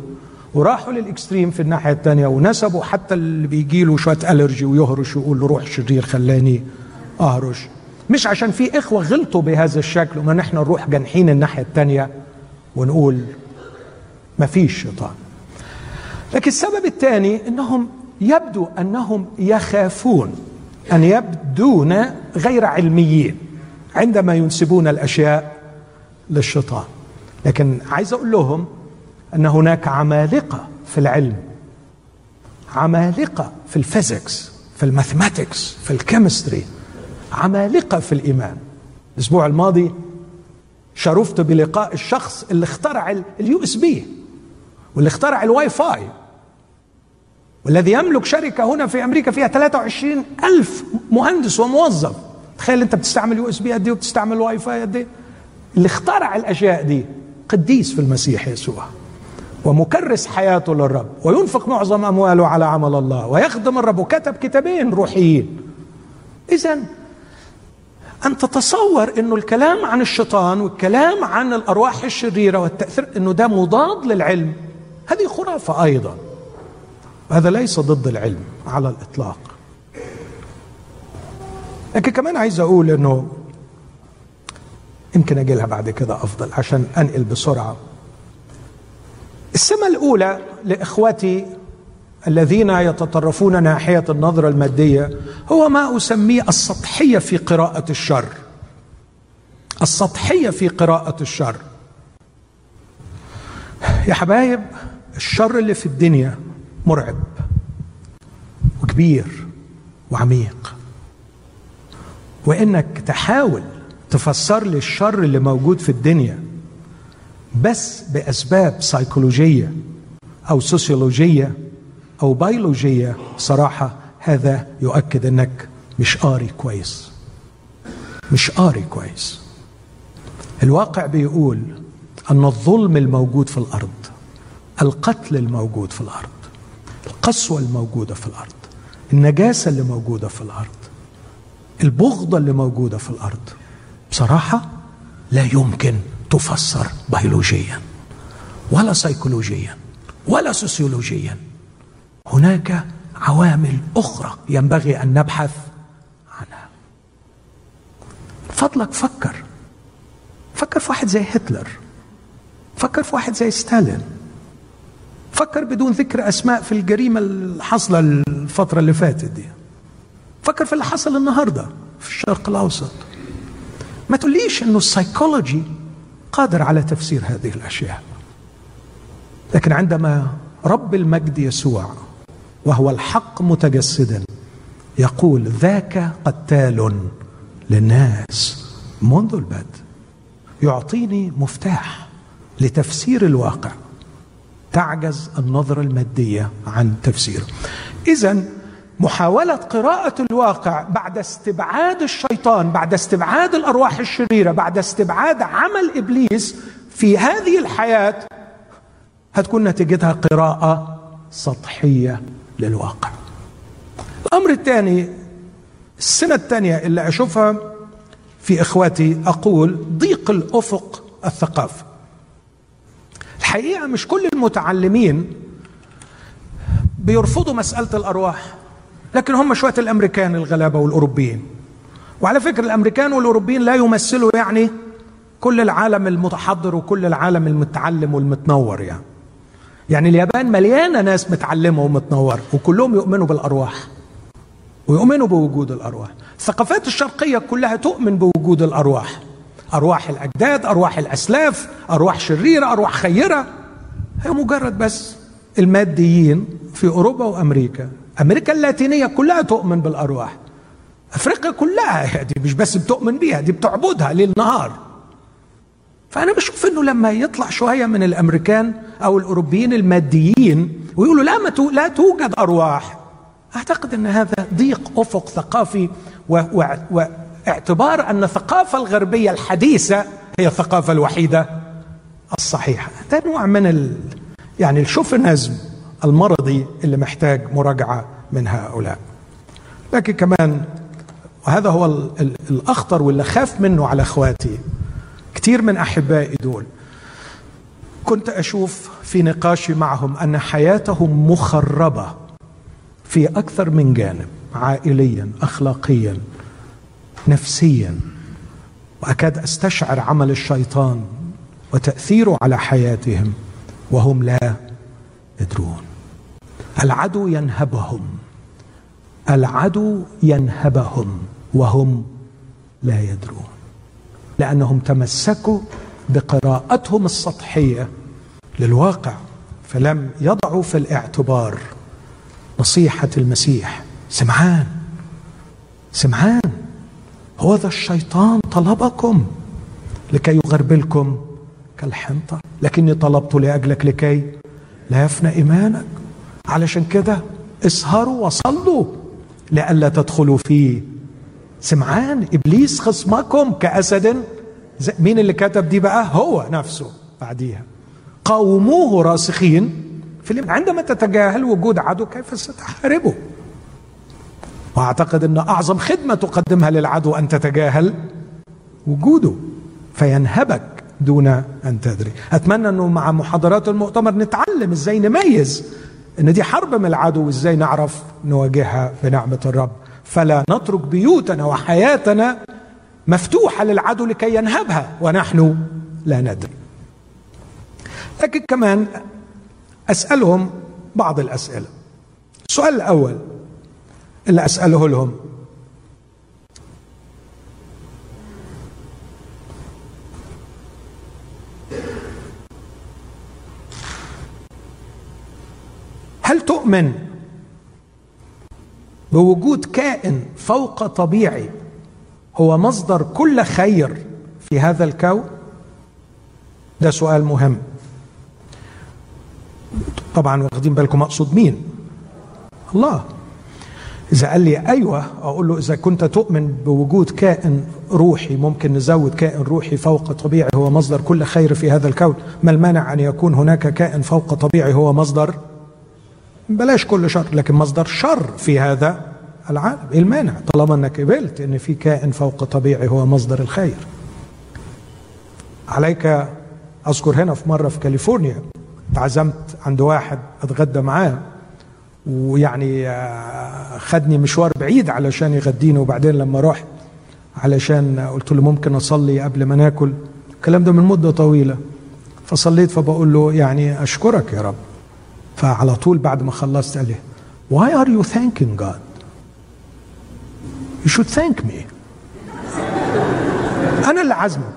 وراحوا للإكستريم في الناحية الثانية ونسبوا حتى اللي بيجي له شوية الرجي ويهرش ويقول له روح شرير خلاني أهرش. مش عشان في إخوة غلطوا بهذا الشكل وما نحن نروح جنحين الناحية الثانية ونقول ما فيش شيطان. لكن السبب الثاني إنهم يبدو أنهم يخافون أن يبدون غير علميين عندما ينسبون الأشياء للشيطان. لكن عايز أقول لهم أن هناك عمالقة في العلم عمالقة في ال physics في ال mathematics في ال chemistry عمالقة في الإيمان. الأسبوع الماضي شرفت بلقاء الشخص اللي اخترع ال USB واللي اخترع الواي فاي والذي يملك شركة هنا في أمريكا فيها 23 ألف مهندس وموظف. تخيل أنت بتستعمل USB قد إيه وبتستعمل واي فاي قد إيه؟ اللي اخترع الأشياء دي قديس في المسيح يسوع. ومكرس حياته للرب. وينفق معظم أمواله على عمل الله. ويخدم الرب. وكتب كتابين روحيين. إذا أن تتصور أنه الكلام عن الشيطان والكلام عن الأرواح الشريرة والتأثير أنه ده مضاد للعلم. هذه خرافة أيضا. هذا ليس ضد العلم على الإطلاق. لكن كمان عايز أقول أنه يمكن أجي لها بعد كده أفضل عشان أنقل بسرعة. السمة الأولى لإخوتي الذين يتطرفون ناحية النظرة المادية هو ما أسميه السطحية في قراءة الشر. السطحية في قراءة الشر. يا حبايب الشر اللي في الدنيا مرعب وكبير وعميق. وإنك تحاول تفسر لي الشر اللي موجود في الدنيا بس بأسباب سيكولوجيه أو سوسيولوجيه أو بيولوجيه صراحة هذا يؤكد أنك مش قاري كويس. مش قاري كويس. الواقع بيقول أن الظلم الموجود في الأرض القتل الموجود في الأرض القسوة الموجودة في الأرض النجاسة اللي موجودة في الأرض البغضة اللي موجودة في الأرض بصراحة لا يمكن تفسر بيولوجيا ولا سيكولوجيا ولا سوسيولوجيا. هناك عوامل أخرى ينبغي أن نبحث عنها. فضلك فكر. فكر في واحد زي هتلر. فكر في واحد زي ستالين. فكر بدون ذكر أسماء في الجريمة اللي حاصله الفترة اللي فاتت دي. فكر في اللي حصل النهارده في الشرق الأوسط. ما تقوليش إنه السيكولوجي قادر على تفسير هذه الأشياء. لكن عندما رب المجد يسوع وهو الحق متجسدا يقول ذاك قتال للناس منذ البدء يعطيني مفتاح لتفسير الواقع تعجز النظرة المادية عن تفسيره. إذا محاولة قراءة الواقع بعد استبعاد الشيطان بعد استبعاد الأرواح الشريرة بعد استبعاد عمل إبليس في هذه الحياة هتكون نتيجتها قراءة سطحية للواقع. الأمر الثاني السنة الثانية اللي أشوفها في إخواتي أقول ضيق الأفق الثقافي الحقيقة مش كل المتعلمين بيرفضوا مسألة الأرواح. لكن هم شوية الأمريكان الغلابة والأوروبيين. وعلى فكرة الأمريكان والأوروبيين لا يمثلوا يعني كل العالم المتحضر وكل العالم المتعلم والمتنور يعني. يعني اليابان مليانة ناس متعلمة ومتنوره وكلهم يؤمنوا بالأرواح ويؤمنوا بوجود الأرواح. الثقافات الشرقية كلها تؤمن بوجود الأرواح. أرواح الأجداد أرواح الأسلاف أرواح شريرة أرواح خيرة. هي مجرد بس الماديين في أوروبا وأمريكا. أمريكا اللاتينية كلها تؤمن بالأرواح. أفريقيا كلها دي مش بس بتؤمن بيها دي بتعبدها ليل نهار. فأنا بشوف إنه لما يطلع شوية من الأمريكان أو الأوروبيين الماديين ويقولوا لا ما لا توجد أرواح أعتقد إن هذا ضيق أفق ثقافي واعتبار أن الثقافه الغربية الحديثة هي الثقافة الوحيدة الصحيحة. ده نوع من ال يعني الشوفنزم المرضي اللي محتاج مراجعة من هؤلاء. لكن كمان وهذا هو الأخطر واللي خاف منه على إخواتي. كثير من أحبائي دول كنت أشوف في نقاشي معهم أن حياتهم مخربة في أكثر من جانب عائليا اخلاقيا نفسيا. وأكاد أستشعر عمل الشيطان وتأثيره على حياتهم وهم لا يدرون. العدو ينهبهم. العدو ينهبهم وهم لا يدرون. لأنهم تمسكوا بقراءتهم السطحية للواقع فلم يضعوا في الاعتبار نصيحة المسيح. سمعان سمعان هو ذا الشيطان طلبكم لكي يغربلكم كالحنطة. لكني طلبت لأجلك لكي لا يفنى إيمانك. علشان كده اسهروا وصلوا لئلا تدخلوا في سمعان إبليس خصمكم كأسد. مين اللي كتب دي بقى؟ هو نفسه بعديها. قاوموه راسخين في عندما تتجاهل وجود عدو كيف ستحاربه؟ وأعتقد إن أعظم خدمة تقدمها للعدو أن تتجاهل وجوده فينهبك دون أن تدري. أتمنى إنه مع محاضرات المؤتمر نتعلم إزاي نميز إن دي حرب من العدو وازاي نعرف نواجهها بنعمة الرب؟ فلا نترك بيوتنا وحياتنا مفتوحة للعدو لكي ينهبها ونحن لا ندري. لكن كمان أسألهم بعض الأسئلة. السؤال الأول اللي أسأله لهم هل تؤمن بوجود كائن فوق طبيعي هو مصدر كل خير في هذا الكون؟ ده سؤال مهم. طبعا واخدين بالكم اقصد مين؟ الله. إذا قال لي أيوة أقول له إذا كنت تؤمن بوجود كائن روحي ممكن نزود كائن روحي فوق طبيعي هو مصدر كل خير في هذا الكون. ما المانع أن يكون هناك كائن فوق طبيعي هو مصدر بلاش كل شر لكن مصدر شر في هذا العالم. إيه المانع؟ طالما أنك قبلت أن في كائن فوق طبيعي هو مصدر الخير. عليك أذكر هنا في مرة في كاليفورنيا تعزمت عند واحد أتغدى معاه ويعني آه، خدني مشوار بعيد علشان يغديني وبعدين لما رحت علشان قلت له ممكن أصلي قبل ما ناكل. الكلام ده من مدة طويلة. فصليت فبقول له يعني أشكرك يا رب. فعلى طول بعد ما خلصت قال لي why are you thanking God? You should thank me. أنا اللي عازمك.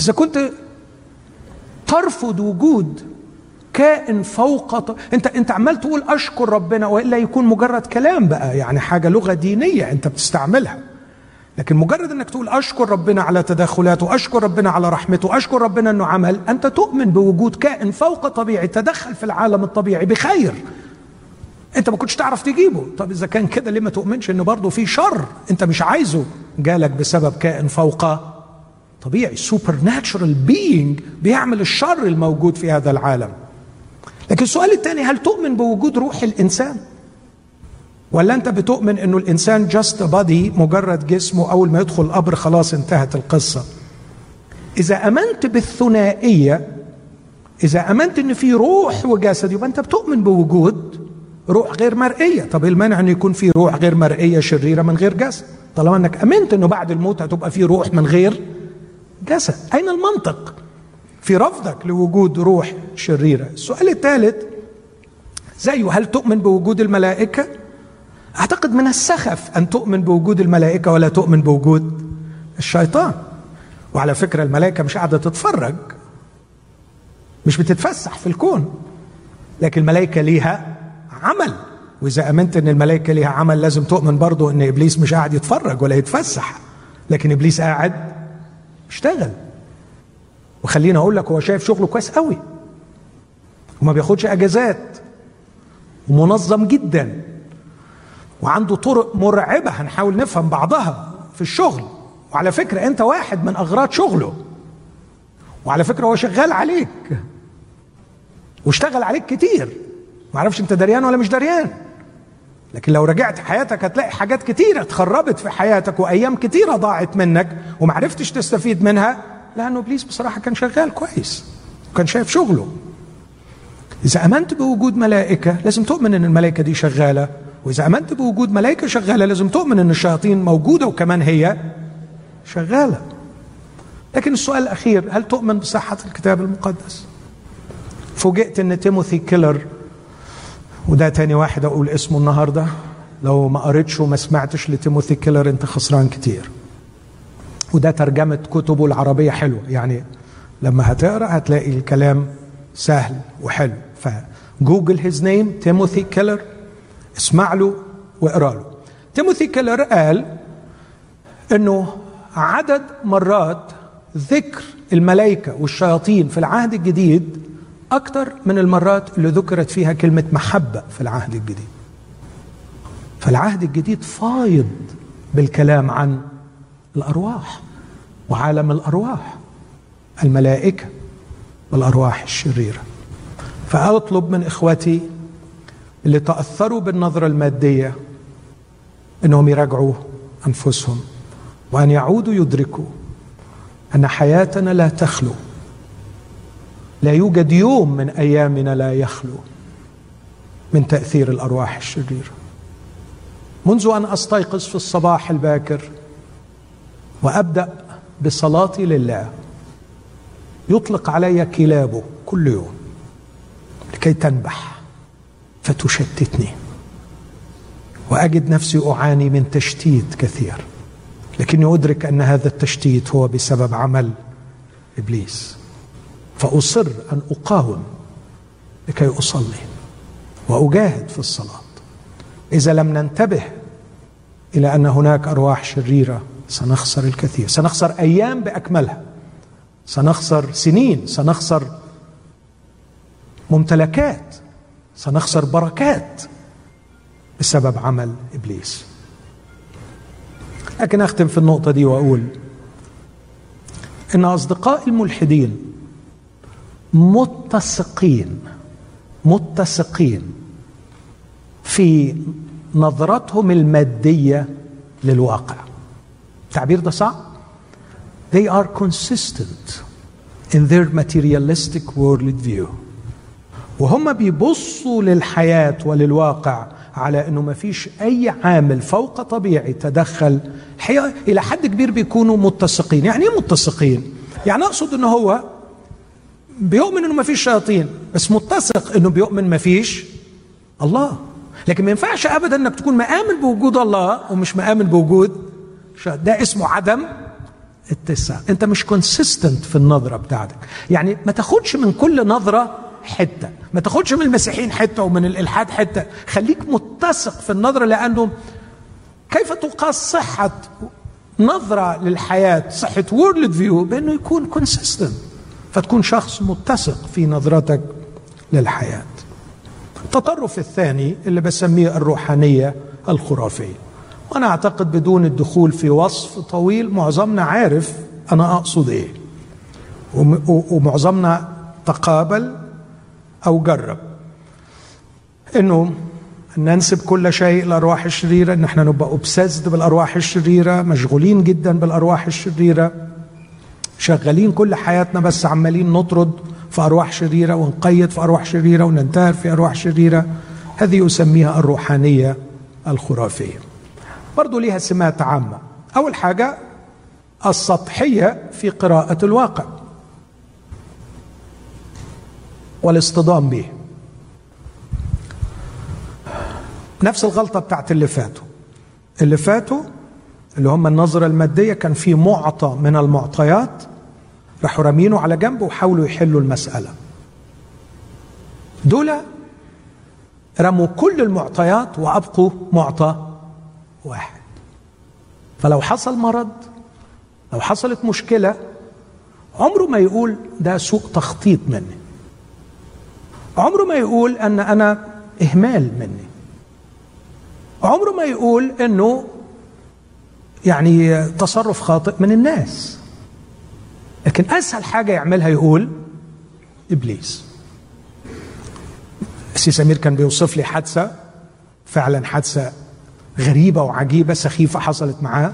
إذا كنت ترفض وجود كائن فوق ط... أنت أنت عمال تقول أشكر ربنا وإلا يكون مجرد كلام بقى يعني حاجة لغة دينية أنت بتستعملها. لكن مجرد إنك تقول أشكر ربنا على تدخلاته اشكر ربنا على رحمته اشكر ربنا إنه عمل أنت تؤمن بوجود كائن فوق طبيعي تدخل في العالم الطبيعي بخير. أنت ما كنتش تعرف تجيبه. طب إذا كان كده ليه ما تؤمنش ان برضه في شر؟ أنت مش عايزه. جالك بسبب كائن فوق طبيعي supernatural being بيعمل الشر الموجود في هذا العالم. لكن السؤال الثاني هل تؤمن بوجود روح الإنسان؟ ولا انت بتؤمن انه الانسان just body مجرد جسمه اول ما يدخل القبر خلاص انتهت القصة. إذا آمنت بالثنائية إذا آمنت إن في روح وجسد يبقى أنت بتؤمن بوجود روح غير مرئية. طب المانع إن يكون في روح غير مرئية شريرة من غير جسد؟ طالما إنك آمنت إنه بعد الموت هتبقى في روح من غير جسد. أين المنطق؟ في رفضك لوجود روح شريرة. السؤال الثالث زيه هل تؤمن بوجود الملائكة؟ أعتقد من السخف أن تؤمن بوجود الملائكة ولا تؤمن بوجود الشيطان. وعلى فكرة الملائكة مش قاعدة تتفرج مش بتتفسح في الكون لكن الملائكة ليها عمل. وإذا آمنت إن الملائكة ليها عمل لازم تؤمن برضه إن إبليس مش قاعد يتفرج ولا يتفسح. لكن إبليس قاعد اشتغل وخليني أقول لك هو شايف شغله كويس قوي. وما بياخدش أجازات. ومنظم جدا. وعنده طرق مرعبة هنحاول نفهم بعضها في الشغل. وعلى فكرة أنت واحد من أغراض شغله. وعلى فكرة هو شغال عليك. واشتغل عليك كتير. ما أعرفش أنت دريان ولا مش دريان لكن لو رجعت حياتك هتلاقي حاجات كتيرة اتخربت في حياتك وأيام كتيرة ضاعت منك ومعرفتش تستفيد منها. لأنه إبليس بصراحة كان شغال كويس وكان شايف شغله. إذا آمنت بوجود ملائكة لازم تؤمن أن الملائكة دي شغالة. وإذا آمنت بوجود ملائكة شغالة لازم تؤمن أن الشياطين موجودة وكمان هي شغالة. لكن السؤال الأخير هل تؤمن بصحة الكتاب المقدس؟ فوجئت أن تيموثي كيلر وده تاني واحد أقول اسمه النهاردة لو ما قريتش وما سمعتش لتيموثي كيلر أنت خسران كتير. وده ترجمة كتبه العربية حلوة يعني لما هتقرأ هتلاقي الكلام سهل وحلو. ف Google his name تيموثي كيلر. اسمع له واقرأ له. تيموثي كيلر قال إنه عدد مرات ذكر الملائكة والشياطين في العهد الجديد أكثر من المرات اللي ذكرت فيها كلمة محبة في العهد الجديد. فالعهد الجديد فايض بالكلام عن الأرواح وعالم الأرواح الملائكة والأرواح الشريرة. فأطلب من إخوتي اللي تأثروا بالنظرة المادية إنهم يراجعوا أنفسهم وأن يعودوا يدركوا أن حياتنا لا تخلو. لا يوجد يوم من أيامنا لا يخلو من تأثير الأرواح الشريرة. منذ أن أستيقظ في الصباح الباكر وأبدأ بصلاتي لله يطلق علي كلابه كل يوم لكي تنبح. فتشتتني. وأجد نفسي أعاني من تشتيت كثير لكني أدرك أن هذا التشتيت هو بسبب عمل إبليس. فأصر أن أقاوم لكي أصلي وأجاهد في الصلاة. إذا لم ننتبه إلى أن هناك أرواح شريرة سنخسر الكثير سنخسر أيام بأكملها سنخسر سنين سنخسر ممتلكات سنخسر بركات بسبب عمل إبليس. لكن أختم في النقطة دي وأقول إن أصدقاء الملحدين متسقين متسقين في نظرتهم المادية للواقع. التعبير ده صعب؟ They are consistent in their materialistic world view وهم بيبصوا للحياة وللواقع على إنه ما فيش أي عامل فوق طبيعي تدخل. الحقيقة إلى حد كبير بيكونوا متسقين. يعني إيه متسقين؟ يعني أقصد إنه هو بيؤمن إنه ما فيش شياطين بس متسق إنه بيؤمن ما فيش الله. لكن ما ينفعش ابدا إنك تكون مآمن بوجود الله ومش مآمن بوجود ده اسمه عدم اتساق. أنت مش كونسيستنت في النظرة بتاعتك. يعني ما تاخدش من كل نظرة حتة. ما تاخدش من المسيحيين حتة ومن الإلحاد حتة. خليك متسق في النظرة لأنه كيف تقاس صحة نظرة للحياة صحة worldview بأنه يكون consistent فتكون شخص متسق في نظرتك للحياة. التطرف الثاني اللي بسميه الروحانية الخرافية. وأنا أعتقد بدون الدخول في وصف طويل معظمنا عارف أنا أقصد إيه. ومعظمنا تقابل أو جرب. إنه ننسب كل شيء للارواح الشريرة إن إحنا نبقى اوبسيسد بالأرواح الشريرة مشغولين جدا بالأرواح الشريرة شغالين كل حياتنا بس عمالين نطرد في أرواح شريرة ونقيد في أرواح شريرة وننتهر في أرواح شريرة. هذه أسميها الروحانية الخرافية. برضو ليها سمات عامة. أول حاجة السطحية في قراءة الواقع. والاصطدام به. نفس الغلطة بتاعت اللي فاتوا. اللي فاتوا اللي هم النظرة المادية كان في معطى من المعطيات راحوا رامينه على جنب وحاولوا يحلوا المسألة. دول رموا كل المعطيات وأبقوا معطى واحد. فلو حصل مرض لو حصلت مشكلة عمره ما يقول ده سوء تخطيط مني. عمره ما يقول أن أنا إهمال مني. عمره ما يقول أنه يعني تصرف خاطئ من الناس. لكن أسهل حاجة يعملها يقول إبليس. السي سمير كان بيوصف لي حادثة فعلا حادثة غريبة وعجيبة سخيفة حصلت معاه.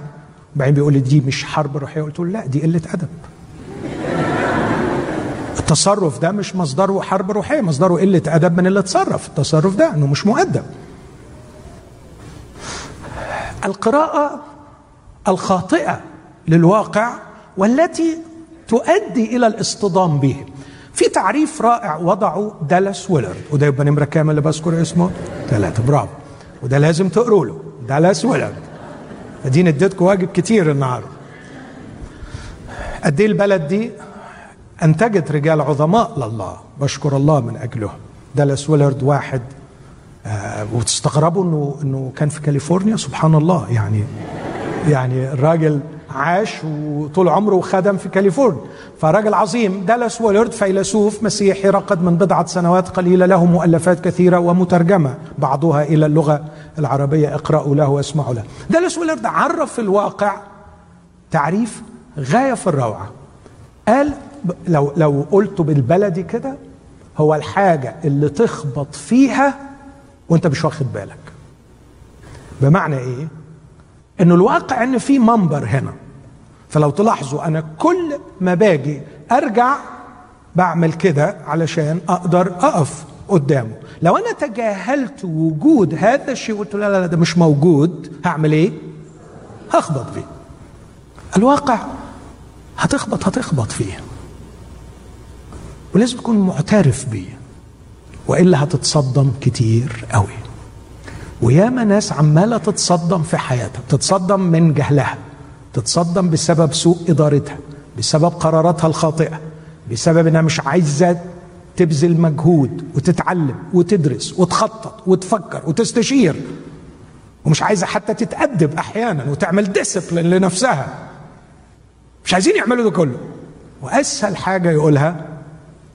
وبعدين بيقول لي دي مش حرب روحية. قلت له لا دي قلة أدب. التصرف ده مش مصدره حرب روحية مصدره قلة أدب من اللي تصرف التصرف ده أنه مش مؤدب. القراءة الخاطئة للواقع والتي تؤدي إلى الاصطدام به. في تعريف رائع وضعه دالاس ويلرد. وده يبقى نمرة كام اللي بذكر اسمه؟ ثلاثة برافو. وده لازم تقروا له. دالاس ويلرد. أديني اديتكم واجب كتير النهارده. قد إيه البلد دي انتجت رجال عظماء لله بشكر الله من اجلهم دالاس ويلرد واحد آه وتستغربوا انه إنه كان في كاليفورنيا؟ سبحان الله يعني يعني الراجل عاش وطول عمره خدم في كاليفورنيا. فراجل عظيم دالاس ويلرد فيلسوف مسيحي رقد من بضعة سنوات قليلة له مؤلفات كثيرة ومترجمة بعضها إلى اللغة العربية اقرأوا له واسمعوا له. دالاس ويلرد عرف الواقع تعريف غاية في الروعة. قال لو لو قلته بالبلدي كده هو الحاجة اللي تخبط فيها وانت مش واخد بالك. بمعنى إيه؟ إنه الواقع إن في منبر هنا. فلو تلاحظوا أنا كل ما باجي أرجع بعمل كده علشان أقدر أقف قدامه. لو أنا تجاهلت وجود هذا الشيء قلت لا لا ده مش موجود هعمل إيه؟ هخبط فيه. الواقع هتخبط هتخبط فيه. ولازم تكون معترف بيه وإلا هتتصدم كتير قوي. وياما ناس عمالة تتصدم في حياتها تتصدم من جهلها تتصدم بسبب سوء إدارتها بسبب قراراتها الخاطئة بسبب إنها مش عايزة تبذل مجهود وتتعلم وتدرس وتخطط وتفكر وتستشير ومش عايزة حتى تتأدب أحيانا وتعمل ديسبلين لنفسها. مش عايزين يعملوا ده كله. وأسهل حاجة يقولها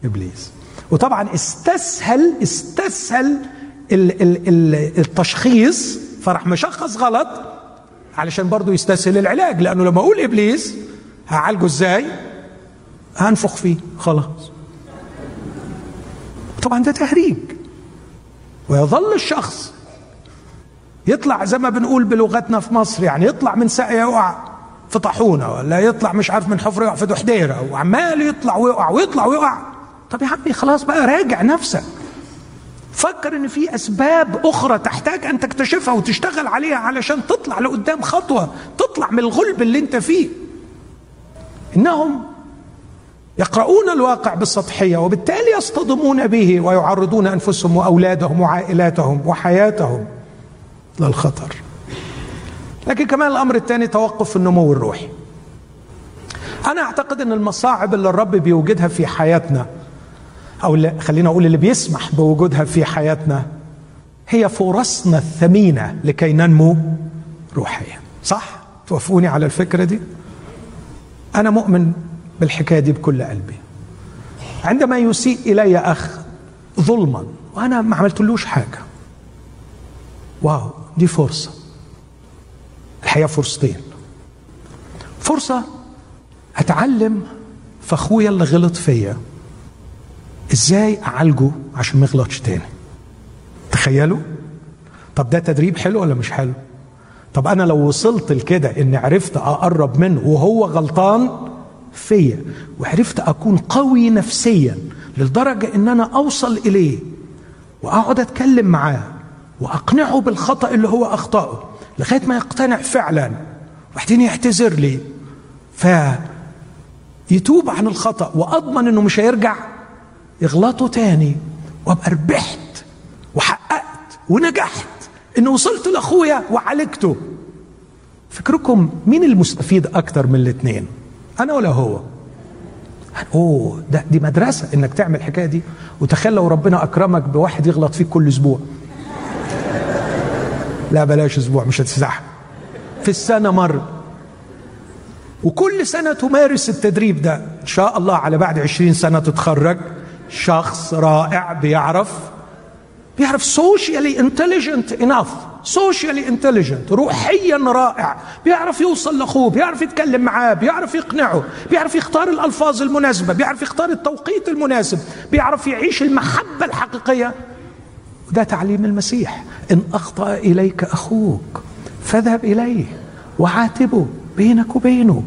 إبليس. وطبعا استسهل استسهل ال ال ال التشخيص فراح مشخص غلط علشان برضه يستسهل العلاج لأنه لما أقول إبليس هعالجه إزاي؟ هنفخ فيه خلاص. طبعا ده تهريج ويظل الشخص يطلع زي ما بنقول بلغتنا في مصر يعني يطلع من ساقية يقع في طاحونة ولا يطلع مش عارف من حفرة يقع في دحديرة وعمال يطلع ويقع ويطلع ويقع. طب يا عمي خلاص بقى راجع نفسك. فكر إن في أسباب أخرى تحتاج أن تكتشفها وتشتغل عليها علشان تطلع لقدام خطوة تطلع من الغلب اللي أنت فيه. إنهم يقرؤون الواقع بالسطحية وبالتالي يصطدمون به ويعرضون أنفسهم وأولادهم وعائلاتهم وحياتهم للخطر. لكن كمان الأمر الثاني توقف النمو الروحي. أنا أعتقد إن المصاعب اللي الرب بيوجدها في حياتنا أو اللي خلينا أقول اللي بيسمح بوجودها في حياتنا هي فرصنا الثمينة لكي ننمو روحيا. صح؟ توافقوني على الفكرة دي؟ أنا مؤمن بالحكاية دي بكل قلبي. عندما يسيء إلي أخ ظلما وأنا ما عملتلوش حاجة. واو دي فرصة. الحقيقة فرصتين. فرصة أتعلم في اخويا اللي غلط فيا. إزاي اعالجه عشان ما يغلطش تاني؟ تخيلوا؟ طب ده تدريب حلو ولا مش حلو؟ طب أنا لو وصلت لكده إني عرفت أقرب منه وهو غلطان فيا وعرفت أكون قوي نفسيا للدرجه إن أنا أوصل إليه وأقعد أتكلم معاه وأقنعه بالخطأ اللي هو أخطأه لغاية ما يقتنع فعلا وبعدين يعتذر لي. فيتوب عن الخطأ وأضمن إنه مش هيرجع؟ يغلطه تاني. وأبقى ربحت وحققت ونجحت إن وصلت لأخويا وعالجته. فكركم مين المستفيد أكتر من الاثنين أنا ولا هو؟ أوه ده دي مدرسة إنك تعمل الحكاية دي. وتخيل لو ربنا أكرمك بواحد يغلط فيك كل أسبوع. لا بلاش أسبوع مش هتستحمل في السنة مره وكل سنة تمارس التدريب ده. إن شاء الله على بعد عشرين سنة تتخرج. شخص رائع بيعرف بيعرف socially intelligent enough socially intelligent روحيا رائع بيعرف يوصل لأخوه بيعرف يتكلم معاه بيعرف يقنعه بيعرف يختار الألفاظ المناسبة بيعرف يختار التوقيت المناسب بيعرف يعيش المحبة الحقيقية. وده تعليم المسيح إن أخطأ إليك أخوك فاذهب إليه وعاتبه بينك وبينه.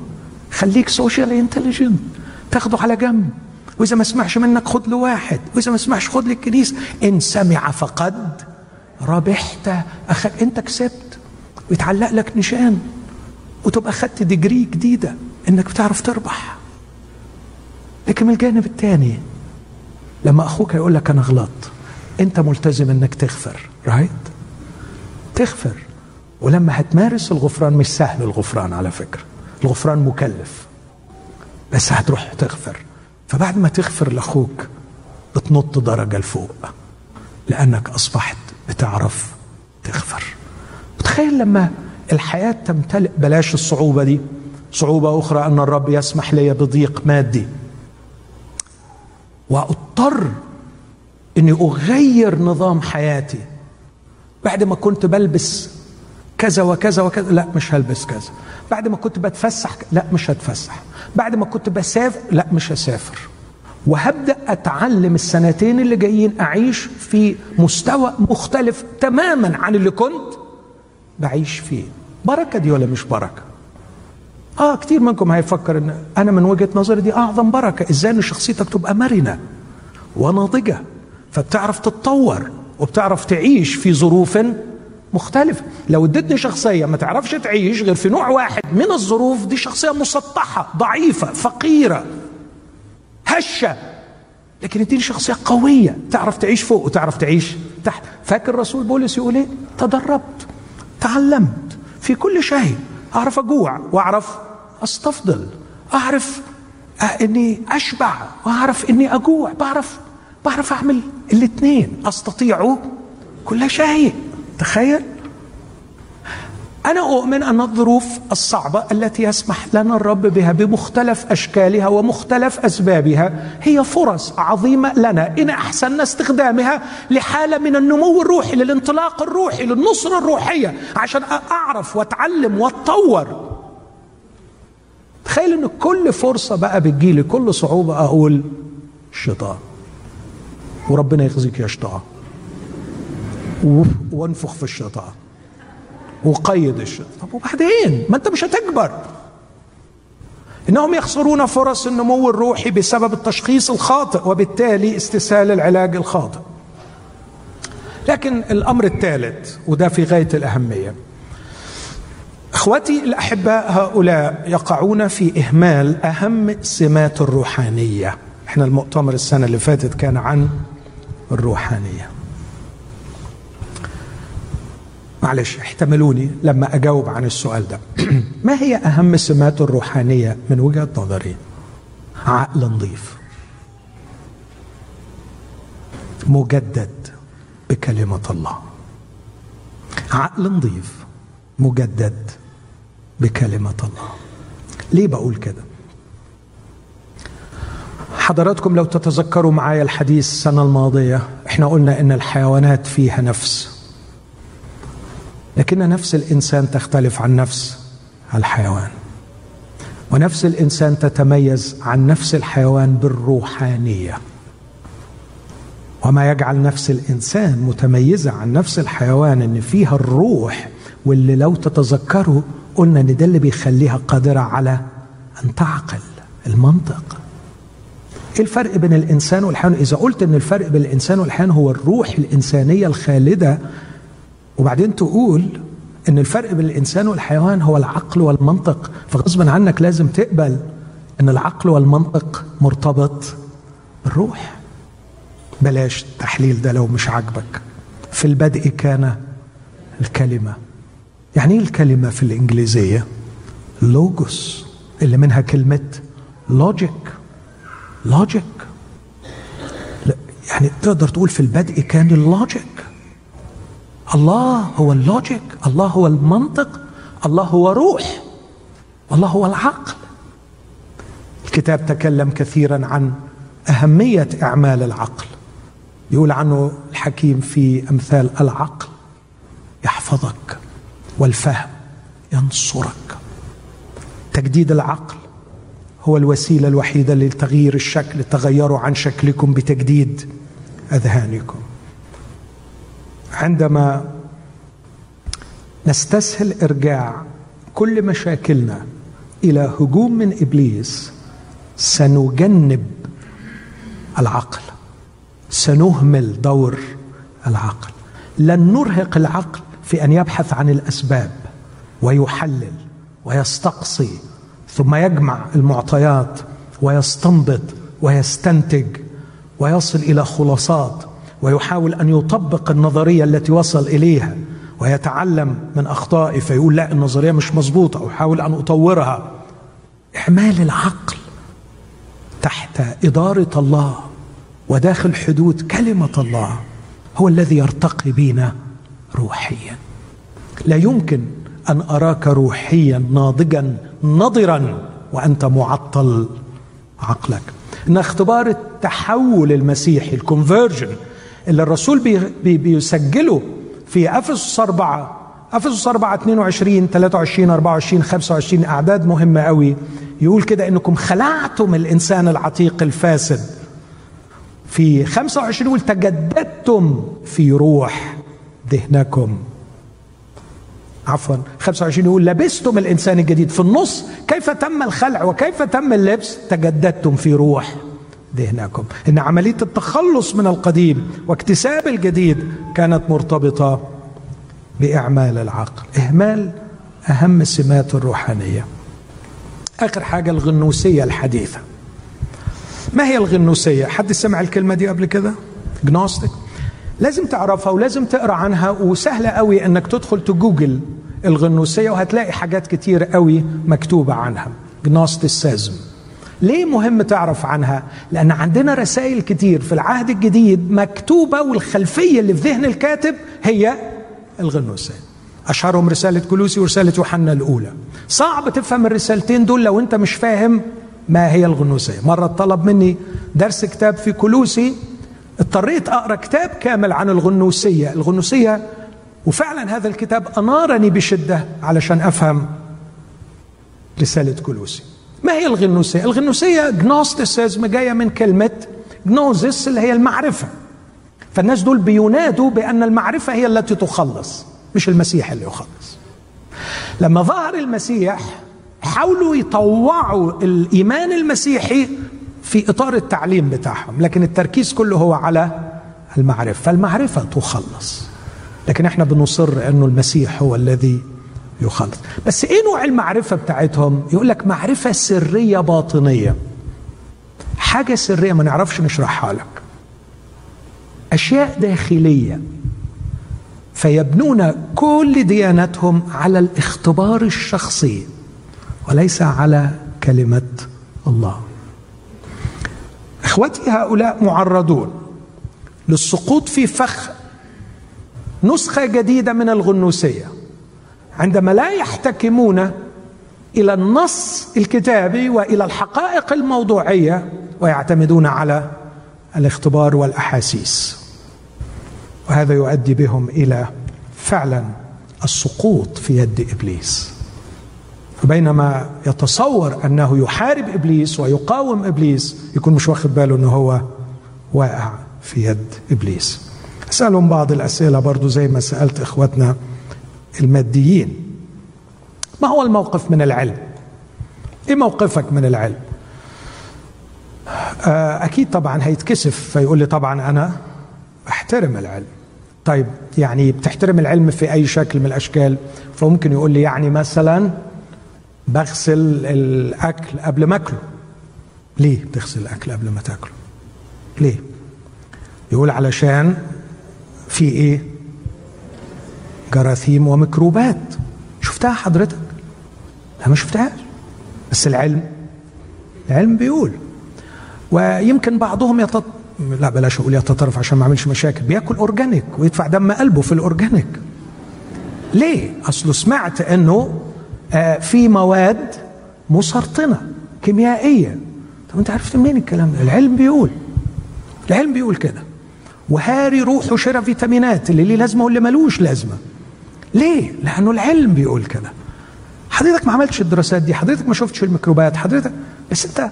خليك socially intelligent تاخده على جنب. وإذا ما سمعش منك خد له واحد وإذا ما سمعش خد للكنيسة. إن سمع فقد ربحت. اخاك أنت كسبت. ويتعلق لك نشان. وتبقى خدت degree جديدة. إنك بتعرف تربح. لكن من الجانب الثاني لما أخوك يقول لك أنا غلط أنت ملتزم إنك تغفر رايت تغفر. ولما هتمارس الغفران مش سهل الغفران على فكرة. الغفران مكلف. بس هتروح تغفر. فبعد ما تغفر لأخوك بتنط درجة لفوق لأنك أصبحت بتعرف تغفر. تخيل لما الحياة تمتلئ بلاش الصعوبة دي. صعوبة أخرى أن الرب يسمح لي بضيق مادي. وأضطر إني أغير نظام حياتي. بعد ما كنت بلبس كذا وكذا وكذا لا مش هلبس كذا. بعد ما كنت بتفسح لا مش هتفسح. بعد ما كنت بسافر لا مش هسافر. وهبدأ أتعلم السنتين اللي جايين أعيش في مستوى مختلف تماما عن اللي كنت بعيش فيه. بركة دي ولا مش بركة؟ آه كتير منكم هيفكر إن أنا من وجهة نظري دي أعظم بركة. إزاي إن شخصيتك تبقى مرنة وناضجة؟ فبتعرف تتطور وبتعرف تعيش في ظروف مختلفة لو اديتني شخصية ما تعرفش تعيش غير في نوع واحد من الظروف دي شخصية مسطحة ضعيفة فقيرة هشة. لكن اديني شخصية قوية. تعرف تعيش فوق وتعرف تعيش تحت. فاكر الرسول بولس يقول إيه؟ تدربت تعلمت في كل شيء. أعرف أجوع وأعرف أستفضل. أعرف إني أشبع وأعرف إني أجوع. بعرف بعرف أعمل الاثنين أستطيع كل شيء. تخيل. أنا أؤمن أن الظروف الصعبة التي يسمح لنا الرب بها بمختلف أشكالها ومختلف أسبابها هي فرص عظيمة لنا. إن أحسننا استخدامها لحالة من النمو الروحي للانطلاق الروحي للنصرة الروحية عشان أعرف وأتعلم وأتطور. تخيل أن كل فرصة بقى بتجيلي كل صعوبة أقول الشيطان وربنا يخزيك يا شيطان. وانفخ في الشيطان. وقيد الشيطان. طب وبعدين؟ ما انت مش هتكبر. إنهم يخسرون فرص النمو الروحي بسبب التشخيص الخاطئ وبالتالي استسهال العلاج الخاطئ. لكن الأمر الثالث وده في غاية الأهمية. إخوتي الأحباء هؤلاء يقعون في إهمال أهم سمات الروحانية. إحنا المؤتمر السنة اللي فاتت كان عن الروحانية. معلش احتملوني لما أجاوب عن السؤال ده. ما هي أهم سمات الروحانية من وجهة نظري؟ عقل نظيف. مجدد بكلمة الله. عقل نظيف مجدد بكلمة الله. ليه بقول كده؟ حضراتكم لو تتذكروا معايا الحديث السنة الماضية إحنا قلنا إن الحيوانات فيها نفس. لكن نفس الإنسان تختلف عن نفس الحيوان. ونفس الإنسان تتميز عن نفس الحيوان بالروحانية. وما يجعل نفس الإنسان متميزة عن نفس الحيوان إن فيها الروح واللي لو تتذكروا قلنا إن ده اللي بيخليها قادرة على أن تعقل المنطق. إيه الفرق بين الإنسان والحيوان؟ إذا قلت إن الفرق بين الإنسان والحيوان هو الروح الإنسانية الخالدة وبعدين تقول إن الفرق بين الإنسان والحيوان هو العقل والمنطق. فغصبا عنك لازم تقبل إن العقل والمنطق مرتبط بالروح. بلاش التحليل ده لو مش عاجبك. في البدء كان الكلمة. يعني إيه الكلمة في الإنجليزية؟ logos. اللي منها كلمة logic logic يعني تقدر تقول في البدء كان ال logic الله هو ال logic الله هو المنطق الله هو روح الله هو العقل. الكتاب تكلم كثيرا عن أهمية إعمال العقل. يقول عنه الحكيم في أمثال العقل يحفظك والفهم ينصرك. تجديد العقل هو الوسيلة الوحيدة لتغيير الشكل تغيروا عن شكلكم بتجديد أذهانكم. عندما نستسهل إرجاع كل مشاكلنا إلى هجوم من إبليس سنجنب العقل سنهمل دور العقل. لن نرهق العقل في أن يبحث عن الأسباب ويحلل ويستقصي ثم يجمع المعطيات ويستنبط ويستنتج ويصل إلى خلاصات ويحاول أن يطبق النظرية التي وصل إليها ويتعلم من أخطائه فيقول لا النظرية مش مظبوطة أحاول أن أطورها. اعمال العقل تحت إدارة الله وداخل حدود كلمة الله هو الذي يرتقي بنا روحيا. لا يمكن أن أراك روحيا ناضجا نضرا وأنت معطل عقلك. إن اختبار التحول المسيحي ال conversion اللي الرسول بي بي بيسجله في أفسس 4 أفسس 4 22 23 24 25 أعداد مهمة قوي. يقول كده إنكم خلعتم الإنسان العتيق الفاسد. في 25 يقول تجددتم في روح ذهنكم عفوا. 25 يقول لبستم الإنسان الجديد. في النص كيف تم الخلع وكيف تم اللبس؟ تجددتم في روح ذهنكم إن عملية التخلص من القديم واكتساب الجديد كانت مرتبطة بإعمال العقل. إهمال أهم سمات الروحانية. آخر حاجة الغنوسية الحديثة. ما هي الغنوسية؟ حد سمع الكلمة دي قبل كده؟ جنوستيك لازم تعرفها ولازم تقرأ عنها وسهلة قوي إنك تدخل تجوجل الغنوسية وهتلاقي حاجات كتير قوي مكتوبة عنها. جنوستيسيزم ليه مهم تعرف عنها؟ لأن عندنا رسائل كتير في العهد الجديد مكتوبة والخلفية اللي في ذهن الكاتب هي الغنوسيه أشهرهم رسالة كلوسي ورسالة يوحنا الأولى. صعب تفهم الرسالتين دول لو أنت مش فاهم ما هي الغنوسيه مرة طلب مني درس كتاب في كلوسي اضطريت أقرأ كتاب كامل عن الغنوسيه الغنوسيه وفعلا هذا الكتاب أنارني بشدة علشان أفهم رسالة كلوسي. ما هي الغنوسية؟ الغنوسية جنوستيسيزم جاية من كلمة جنوزس اللي هي المعرفة. فالناس دول بينادوا بأن المعرفة هي التي تخلص مش المسيح اللي يخلص. لما ظهر المسيح حاولوا يطوعوا الإيمان المسيحي في إطار التعليم بتاعهم لكن التركيز كله هو على المعرفة. فالمعرفة تخلص. لكن إحنا بنصر إنه المسيح هو الذي يخلص بس إيه نوع المعرفة بتاعتهم؟ يقول لك معرفة سرية باطنية. حاجة سرية ما نعرفش نشرحها لك. أشياء داخلية. فيبنون كل ديانتهم على الاختبار الشخصي وليس على كلمة الله. إخوتي هؤلاء معرضون للسقوط في فخ نسخة جديدة من الغنوسية. عندما لا يحتكمون إلى النص الكتابي وإلى الحقائق الموضوعية ويعتمدون على الاختبار والأحاسيس. وهذا يؤدي بهم إلى فعلا السقوط في يد إبليس. فبينما يتصور أنه يحارب إبليس ويقاوم إبليس يكون مش واخد باله إنه هو واقع في يد إبليس. أسألهم بعض الأسئلة برضو زي ما سألت اخواتنا الماديين. ما هو الموقف من العلم؟ إيه موقفك من العلم؟ أكيد طبعا هيتكسف فيقول لي طبعا أنا أحترم العلم. طيب يعني بتحترم العلم في أي شكل من الأشكال؟ فممكن يقول لي يعني مثلا بغسل الأكل قبل ما أكله. ليه بتغسل الأكل قبل ما تاكله؟ ليه؟ يقول علشان في إيه؟ جراثيم وميكروبات. شفتها حضرتك؟ لا ما شفتهاش. بس العلم العلم بيقول. ويمكن بعضهم يتط... لا بلاش أقول يتطرف عشان ما أعملش مشاكل. بياكل organic ويدفع دم قلبه في ال organic. ليه؟ أصله سمعت إنه آه في مواد مسرطنة كيميائية. طب أنت عرفت منين الكلام ده؟ العلم بيقول. العلم بيقول كده. وهاري روحه شرى فيتامينات. اللي ليه لازمة واللي ملوش لازمة. ليه؟ لأنه العلم بيقول كده. حضرتك ما عملتش الدراسات دي حضرتك ما شفتش الميكروبات حضرتك بس انت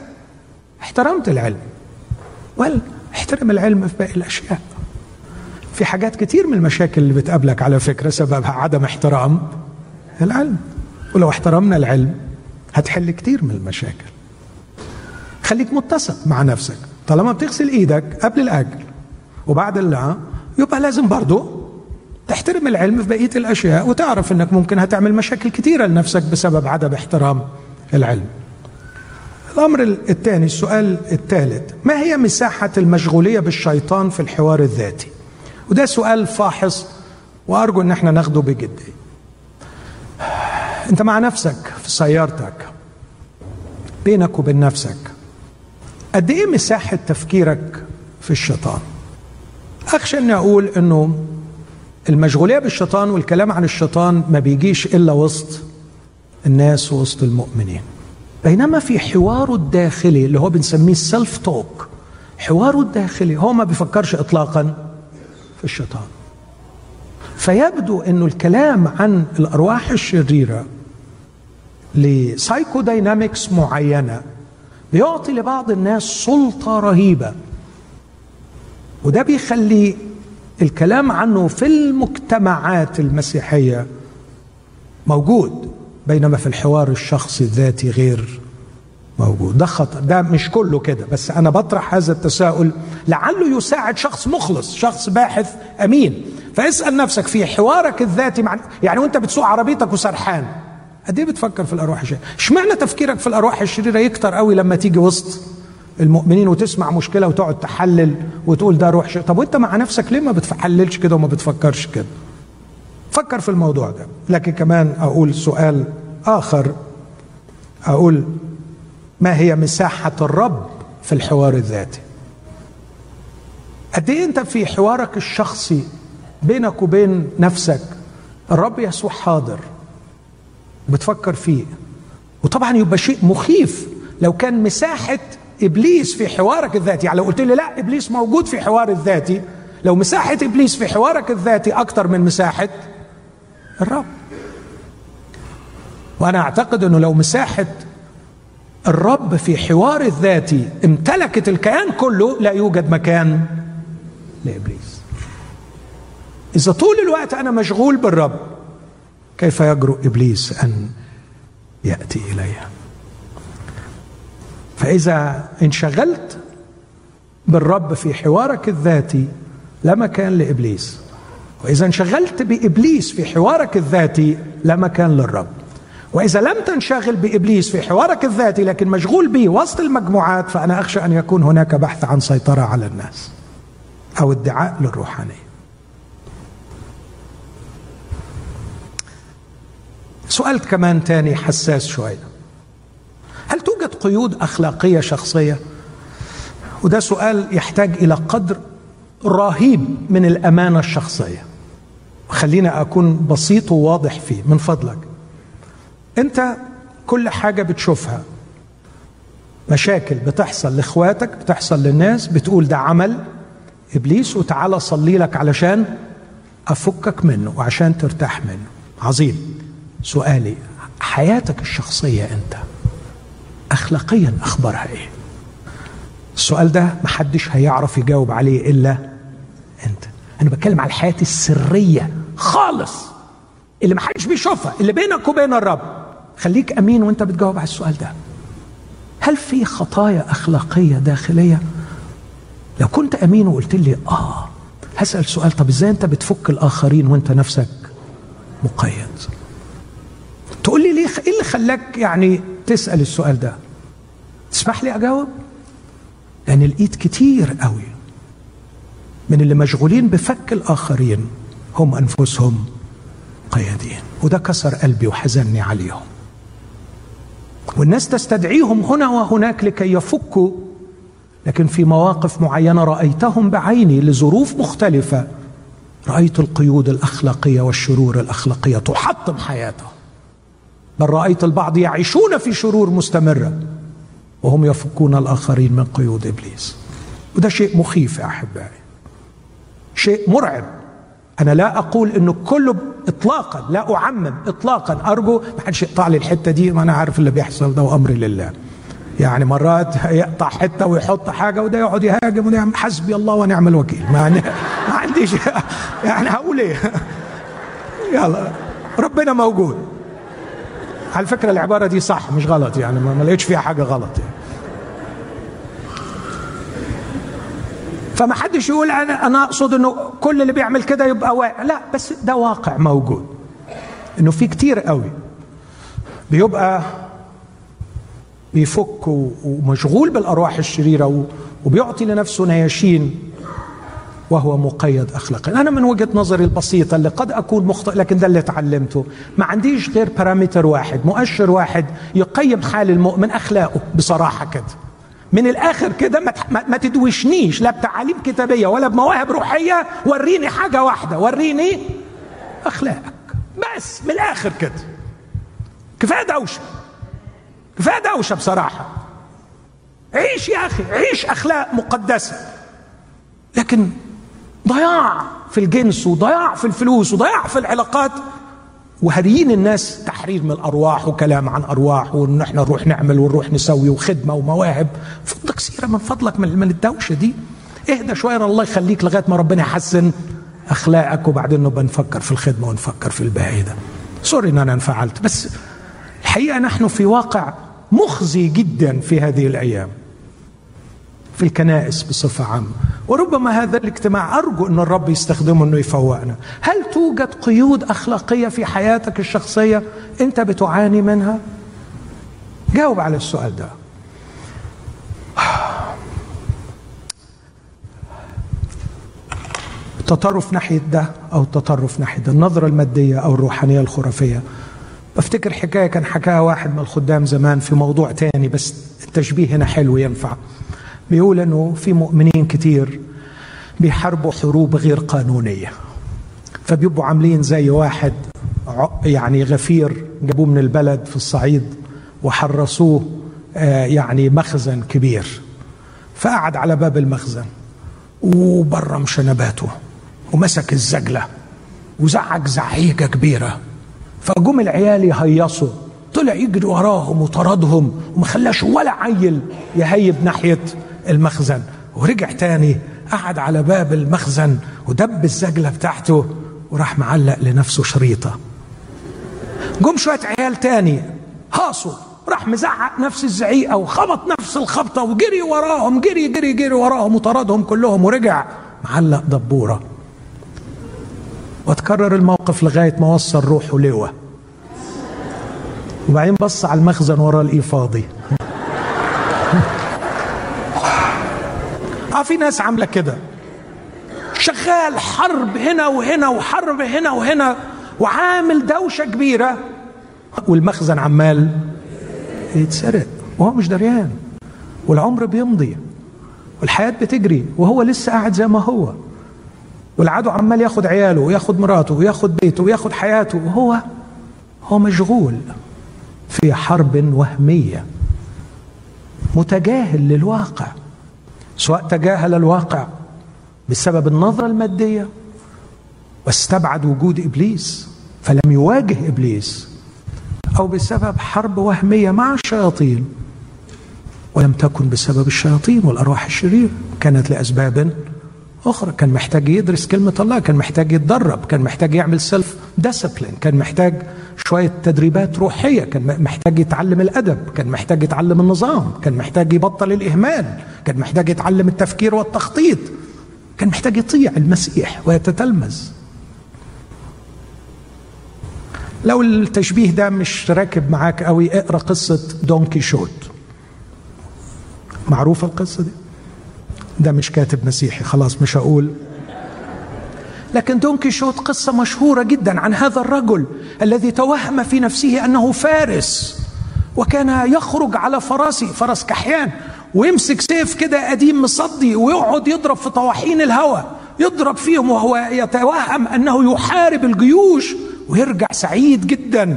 احترمت العلم. ولا احترم العلم في باقي الأشياء. في حاجات كتير من المشاكل اللي بتقابلك على فكرة سببها عدم احترام العلم. ولو احترمنا العلم هتحل كتير من المشاكل. خليك متسق مع نفسك. طالما بتغسل إيدك قبل الأكل وبعد اللعة يبقى لازم برضه تحترم العلم في بقية الأشياء وتعرف إنك ممكن هتعمل مشاكل كثيره لنفسك بسبب عدم احترام العلم. الأمر الثاني السؤال الثالث ما هي مساحة المشغولية بالشيطان في الحوار الذاتي؟ وده سؤال فاحص وأرجو إن إحنا ناخده بجديه. أنت مع نفسك في سيارتك بينك وبين نفسك قد إيه مساحة تفكيرك في الشيطان؟ أخشى إني أقول إنه المشغولية بالشيطان والكلام عن الشيطان ما بيجيش إلا وسط الناس وسط المؤمنين. بينما في حواره الداخلي اللي هو بنسميه السلف توك حواره الداخلي هو ما بيفكرش اطلاقا في الشيطان. فيبدو إنه الكلام عن الأرواح الشريرة ل psychodynamics معينة بيعطي لبعض الناس سلطة رهيبة. وده بيخلي الكلام عنه في المجتمعات المسيحية موجود بينما في الحوار الشخصي الذاتي غير موجود. ده خطر ده مش كله كده بس أنا بطرح هذا التساؤل لعله يساعد شخص مخلص شخص باحث أمين. فاسأل نفسك في حوارك الذاتي مع يعني وأنت بتسوق عربيتك وسرحان. قد إيه بتفكر في الأرواح الشريرة؟ اشمعنى تفكيرك في الأرواح الشريرة؟ يكتر قوي لما تيجي وسط المؤمنين وتسمع مشكلة وتقعد تحلل وتقول ده روح شرير طب وانت مع نفسك ليه ما بتحللش كده وما بتفكرش كده؟ فكر في الموضوع ده. لكن كمان أقول سؤال آخر. أقول ما هي مساحة الرب في الحوار الذاتي؟ قد إيه أنت في حوارك الشخصي بينك وبين نفسك الرب يسوع حاضر؟ بتفكر فيه. وطبعا يبقى شيء مخيف. لو كان مساحة إبليس في حوارك الذاتي. يعني لو قلت لي لا إبليس موجود في حوار الذاتي. لو مساحة إبليس في حوارك الذاتي أكثر من مساحة الرب. وأنا أعتقد إنه لو مساحة الرب في حوار الذاتي امتلكت الكيان كله لا يوجد مكان لإبليس. إذا طول الوقت أنا مشغول بالرب كيف يجرؤ إبليس أن يأتي إليها؟ فإذا انشغلت بالرب في حوارك الذاتي لا مكان لإبليس. وإذا انشغلت بإبليس في حوارك الذاتي لا مكان للرب. وإذا لم تنشغل بإبليس في حوارك الذاتي لكن مشغول به وسط المجموعات فأنا أخشى أن يكون هناك بحث عن سيطرة على الناس أو ادعاء للروحانية. سؤال كمان تاني حساس شوية. هل توجد قيود أخلاقية شخصية. وده سؤال يحتاج إلى قدر رهيب من الأمانة الشخصية. خلينا أكون بسيط وواضح فيه من فضلك. أنت كل حاجة بتشوفها. مشاكل بتحصل لإخواتك بتحصل للناس بتقول ده عمل إبليس وتعالى صلي لك علشان أفكك منه وعشان ترتاح منه. عظيم. سؤالي حياتك الشخصية أنت؟ اخلاقيا أخبارها إيه؟ السؤال ده محدش هيعرف يجاوب عليه إلا أنت. أنا بتكلم على الحياة السرية خالص. اللي محدش بيشوفها اللي بينك وبين الرب. خليك أمين وأنت بتجاوب على السؤال ده. هل في خطايا أخلاقية داخلية؟ لو كنت أمين وقلت لي آه هسأل سؤال. طب إزاي أنت بتفك الآخرين وأنت نفسك مقيد؟ تقول لي ليه إيه اللي خلاك يعني تسأل السؤال ده؟ تسمح لي أجاوب؟ لأن الإيد كتير قوي. من اللي مشغولين بفك الآخرين هم أنفسهم قيادين وده كسر قلبي وحزني عليهم. والناس تستدعيهم هنا وهناك لكي يفكوا لكن في مواقف معينة رأيتهم بعيني لظروف مختلفة. رأيت القيود الأخلاقية والشرور الأخلاقية تحطم حياتهم. بل رأيت البعض يعيشون في شرور مستمرة. وهم يفكون الآخرين من قيود إبليس. وده شيء مخيف يا أحبائي. شيء مرعب. أنا لا أقول إنه كله اطلاقا لا أعمم اطلاقا. أرجو ما حدش يقطع لي الحتة دي ما أنا عارف اللي بيحصل ده وأمري لله. يعني مرات يقطع حتة ويحط حاجة وده يقعد يهاجم يعمل حسبي الله ونعم الوكيل. ما, ما عنديش يعني هقول إيه؟ يلا. ربنا موجود. على فكرة العبارة دي صح مش غلط يعني ما لقيتش فيها حاجة غلط يعني. فما حدش يقول أنا أنا أقصد إنه كل اللي بيعمل كده يبقى واقع لا بس ده واقع موجود. إنه في كتير قوي بيبقى بيفك ومشغول بالأرواح الشريرة وبيعطي لنفسه نياشين وهو مقيد اخلاقيا أنا من وجهة نظري البسيطة اللي قد أكون مخطئ لكن ده اللي تعلمته. ما عنديش غير parameter واحد مؤشر واحد يقيم حال المؤمن أخلاقه بصراحة كده. من الآخر كده ما, ما تدوشنيش لا بتعاليم كتابية ولا بمواهب روحية. وريني حاجة واحدة وريني أخلاقك. بس من الآخر كده. كفاية دوشة. كفاية دوشة بصراحة. عيش يا أخي عيش أخلاق مقدسة. لكن ضياع في الجنس وضياع في الفلوس وضياع في العلاقات. وهريين الناس تحرير من الأرواح وكلام عن أرواح وان إحنا نروح نعمل ونروح نسوي وخدمة ومواهب. فضلك سيرة من فضلك من, من الدوشة دي. اهدى شوية الله يخليك لغاية ما ربنا يحسن أخلاقك وبعدين نبقى نفكر في الخدمة ونفكر في الباقي ده. سوري إن أنا انفعلت بس الحقيقة نحن في واقع مخزي جدا في هذه الأيام. في الكنائس بصفة عامة. وربما هذا الاجتماع أرجو أن الرب يستخدمه أنه يفوقنا. هل توجد قيود أخلاقية في حياتك الشخصية أنت بتعاني منها؟ جاوب على السؤال ده. التطرف ناحية ده أو التطرف ناحية ده النظرة المادية أو الروحانية الخرافية. بفتكر حكاية كان حكاها واحد من الخدام زمان في موضوع تاني بس التشبيه هنا حلو ينفع. بيقول إنه في مؤمنين كتير بيحاربوا حروب غير قانونية. فبيبقوا عاملين زي واحد يعني غفير جابوه من البلد في الصعيد وحرسوه يعني مخزن كبير. فقعد على باب المخزن وبرم شنباته ومسك الزجلة وزعق زعيقة كبيرة. فجم العيال يهيصوا طلع يجري وراهم وطردهم وما خلاش ولا عيل يهيب ناحية المخزن. ورجع تاني قعد على باب المخزن ودب الزجلة بتاعته وراح معلق لنفسه شريطة. جم شوية عيال تاني هاصوا. راح مزعق نفس الزعيقة وخبط نفس الخبطة وجري وراهم جري جري جري وراهم وطردهم كلهم ورجع معلق دبورة. وتكرر الموقف لغاية ما وصل روحه لواء وبعدين بص على المخزن وراه الايه فاضي في ناس عاملة كده. شغال حرب هنا وهنا وحرب هنا وهنا وعامل دوشة كبيرة. والمخزن عمال يتسرق وهو مش دريان. والعمر بيمضي والحياة بتجري وهو لسه قاعد زي ما هو. والعدو عمال ياخد عياله وياخد مراته وياخد بيته وياخد حياته وهو هو مشغول في حرب وهمية. متجاهل للواقع. سواء تجاهل الواقع بسبب النظرة المادية واستبعد وجود إبليس فلم يواجه إبليس أو بسبب حرب وهمية مع الشياطين ولم تكن بسبب الشياطين والأرواح الشريرة كانت لأسباب أخرى. كان محتاج يدرس كلمة الله كان محتاج يتدرب كان محتاج يعمل self discipline كان محتاج شوية تدريبات روحية كان محتاج يتعلم الأدب كان محتاج يتعلم النظام كان محتاج يبطل الإهمال كان محتاج يتعلم التفكير والتخطيط كان محتاج يطيع المسيح ويتتلمذ. لو التشبيه ده مش راكب معاك قوي اقرأ قصة دون كيشوت. معروفة القصة دي؟ ده مش كاتب مسيحي خلاص مش هقول. لكن دون كيشوت قصة مشهورة جدا عن هذا الرجل الذي توهم في نفسه أنه فارس وكان يخرج على فرسه فرس كحيان ويمسك سيف كده قديم مصدي ويقعد يضرب في طواحين الهواء يضرب فيهم وهو يتوهم أنه يحارب الجيوش ويرجع سعيد جدا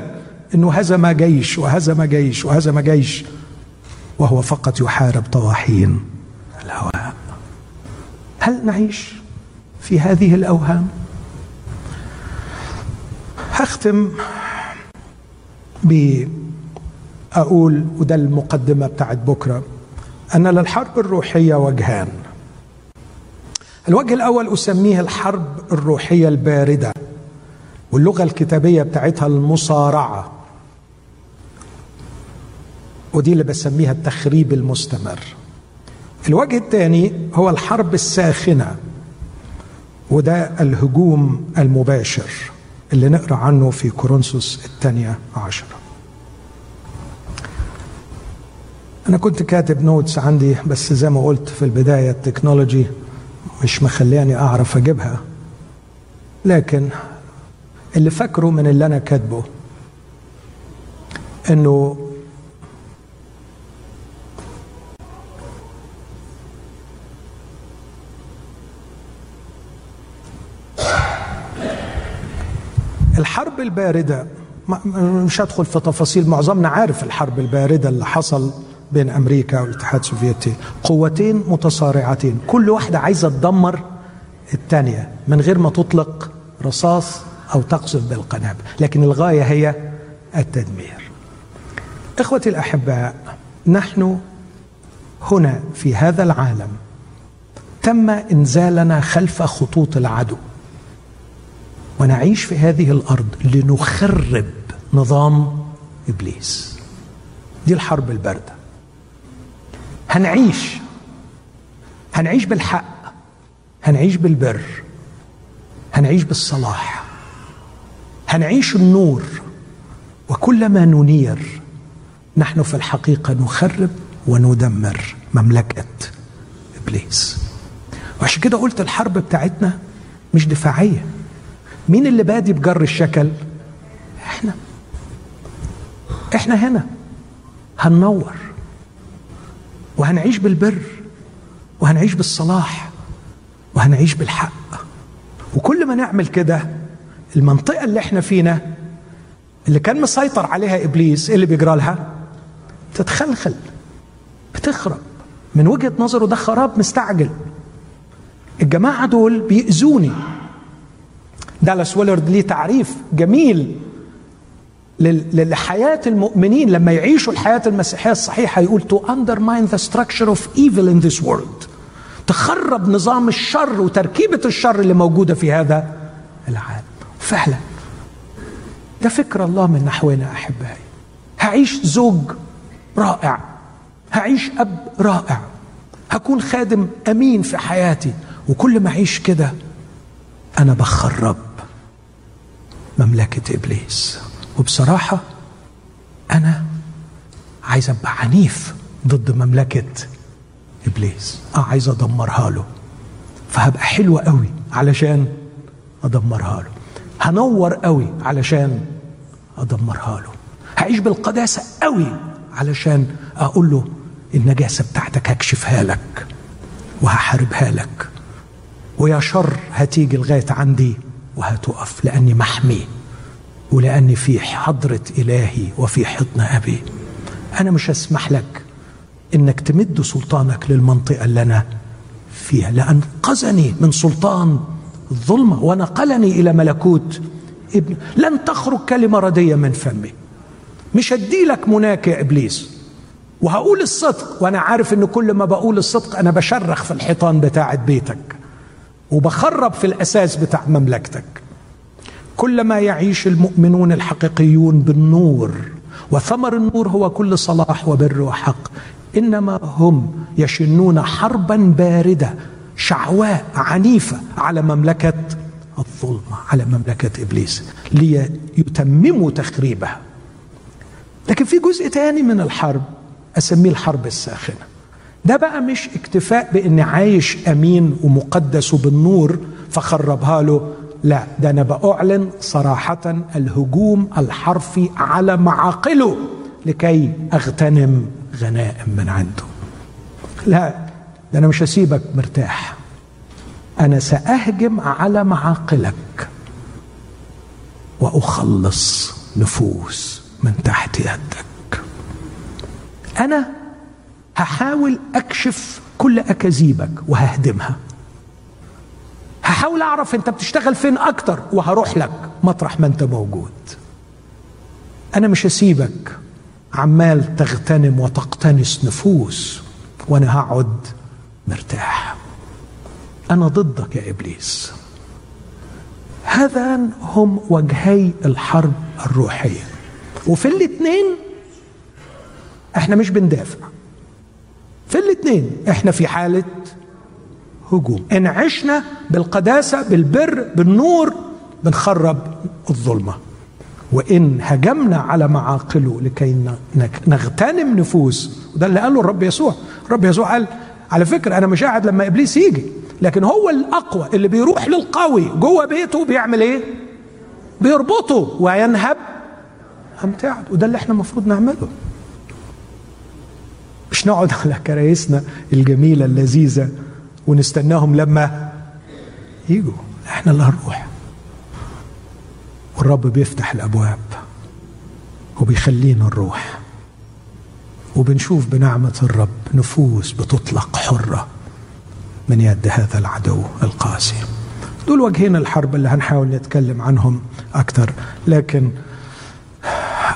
أنه هزم جيش وهزم جيش وهزم جيش وهو فقط يحارب طواحين الهواء هل نعيش في هذه الأوهام؟ هختم بأقول وده المقدمة بتاعت بكرة أن للحرب الروحية وجهان. الوجه الأول أسميه الحرب الروحية الباردة واللغة الكتابية بتاعتها المصارعة. ودي اللي بسميها التخريب المستمر. الوجه الثاني هو الحرب الساخنة وده الهجوم المباشر اللي نقرأ عنه في كورنثوس الثانية عشرة. أنا كنت كاتب notes عندي بس زي ما قلت في البداية ال technology مش مخلياني أعرف أجيبها. لكن اللي فاكره من اللي أنا كاتبه إنه الحرب الباردة مش هدخل في تفاصيل معظمنا عارف الحرب الباردة اللي حصل بين أمريكا والاتحاد السوفيتي. قوتين متصارعتين كل واحدة عايزة تدمر الثانية من غير ما تطلق رصاص أو تقذف بالقنابل. لكن الغاية هي التدمير. إخوتي الأحباء نحن هنا في هذا العالم تم إنزالنا خلف خطوط العدو. ونعيش في هذه الأرض لنخرب نظام إبليس. دي الحرب الباردة. هنعيش. هنعيش بالحق. هنعيش بالبر. هنعيش بالصلاح. هنعيش النور. وكلما ننير نحن في الحقيقة نخرب وندمر مملكة إبليس. وعشان كده قلت الحرب بتاعتنا مش دفاعية. مين اللي بادي بجر الشكل؟ إحنا. إحنا هنا. هننور. وهنعيش بالبر. وهنعيش بالصلاح. وهنعيش بالحق. وكل ما نعمل كده المنطقة اللي إحنا فينا اللي كان مسيطر عليها إبليس إيه اللي بيجرى لها؟ تتخلخل بتخرب. من وجهة نظره ده خراب مستعجل. الجماعة دول بيأذوني. دالاس ويلرد ليه تعريف جميل لحياة المؤمنين. لما يعيشوا الحياة المسيحية الصحيحة يقول to undermine the structure of evil in this world. تخرب نظام الشر وتركيبة الشر اللي موجودة في هذا العالم. فعلا. ده فكر الله من نحونا أحبائي. هعيش زوج رائع. هعيش أب رائع. هكون خادم أمين في حياتي. وكل ما أعيش كده أنا بخرب. مملكة إبليس. وبصراحة أنا عايز أبقى عنيف ضد مملكة إبليس. أه عايز أدمرها له. فهبقى حلو قوي علشان أدمرها له. هنور قوي علشان أدمرها له. هعيش بالقداسة قوي علشان أقول له النجاسة بتاعتك هكشفها لك وهحاربها لك. ويا شر هتيجي لغاية عندي وهتقف لأني محمي ولأني في حضرة إلهي وفي حضن أبي. أنا مش هسمح لك إنك تمد سلطانك للمنطقة اللي أنا فيها لأنقذني من سلطان الظلمة ونقلني إلى ملكوت ابن. لن تخرج كلمة ردية من فمي. مش هدي لك مناك يا إبليس. وهقول الصدق وأنا عارف إن كل ما بقول الصدق أنا بشرخ في الحيطان بتاعة بيتك. وبخرب في الأساس بتاع مملكتك. كلما يعيش المؤمنون الحقيقيون بالنور وثمر النور هو كل صلاح وبر وحق إنما هم يشنون حربا باردة شعواء عنيفة على مملكة الظلمة على مملكة إبليس ليتمموا تخريبها. لكن في جزء تاني من الحرب أسميه الحرب الساخنة. ده بقى مش اكتفاء باني عايش أمين ومقدس وبالنور فخربها له. لا ده أنا بأعلن صراحة الهجوم الحرفي على معاقله لكي أغتنم غنائم من عنده. لا ده أنا مش هسيبك مرتاح. أنا سأهجم على معاقلك وأخلص نفوس من تحت يدك. أنا هحاول أكشف كل أكاذيبك وههدمها. هحاول أعرف أنت بتشتغل فين أكتر وهروح لك مطرح ما أنت موجود. أنا مش هسيبك عمال تغتنم وتقتنس نفوس وأنا هقعد مرتاح. أنا ضدك يا إبليس. هذان هم وجهي الحرب الروحية. وفي الاثنين إحنا مش بندافع. في الاثنين. إحنا في حالة هجوم. إن عشنا بالقداسة بالبر بالنور بنخرب الظلمة. وإن هجمنا على معاقله لكي نغتنم نفوس. وده اللي قاله الرب يسوع. الرب يسوع قال على فكرة أنا مش قاعد لما إبليس يجي لكن هو الأقوى اللي بيروح للقوي جوه بيته بيعمل إيه؟ بيربطه وينهب أمتعه. وده اللي إحنا المفروض نعمله. مش نقعد على كرايسنا الجميلة اللذيذة ونستناهم لما يجوا. إحنا اللي هنروح. والرب بيفتح الأبواب وبيخلينا نروح. وبنشوف بنعمة الرب نفوس بتطلق حرة من يد هذا العدو القاسي. دول وجهين الحرب اللي هنحاول نتكلم عنهم أكثر. لكن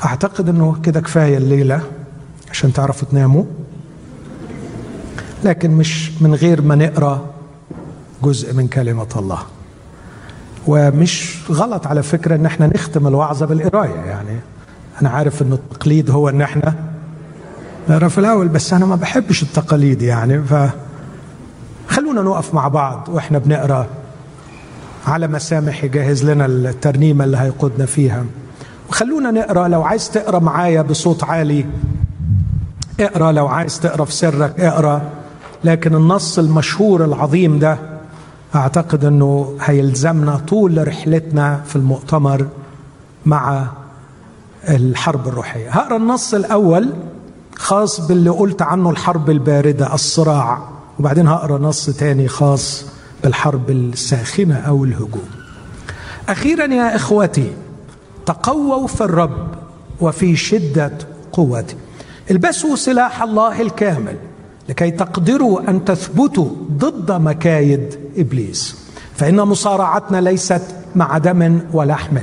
أعتقد إنه كده كفاية الليلة عشان تعرفوا تناموا. لكن مش من غير ما نقرأ جزء من كلمة الله. ومش غلط على فكرة إن إحنا نختم الوعظه بالقراية. يعني أنا عارف إن التقليد هو إن إحنا نقرأ في الأول بس أنا ما بحبش التقاليد يعني. ف خلونا نقف مع بعض وإحنا بنقرأ على مسامح يجهز لنا الترنيمة اللي هيقودنا فيها. وخلونا نقرأ لو عايز تقرأ معايا بصوت عالي اقرأ. لو عايز تقرأ في سرك اقرأ. لكن النص المشهور العظيم ده أعتقد أنه هيلزمنا طول رحلتنا في المؤتمر مع الحرب الروحية. هقرأ النص الأول خاص باللي قلت عنه الحرب الباردة الصراع. وبعدين هقرأ نص تاني خاص بالحرب الساخنة أو الهجوم. أخيرا يا إخوتي تقووا في الرب وفي شدة قوته. البسوا سلاح الله الكامل. لكي تقدروا أن تثبتوا ضد مكايد إبليس. فإن مصارعتنا ليست مع دم ولحم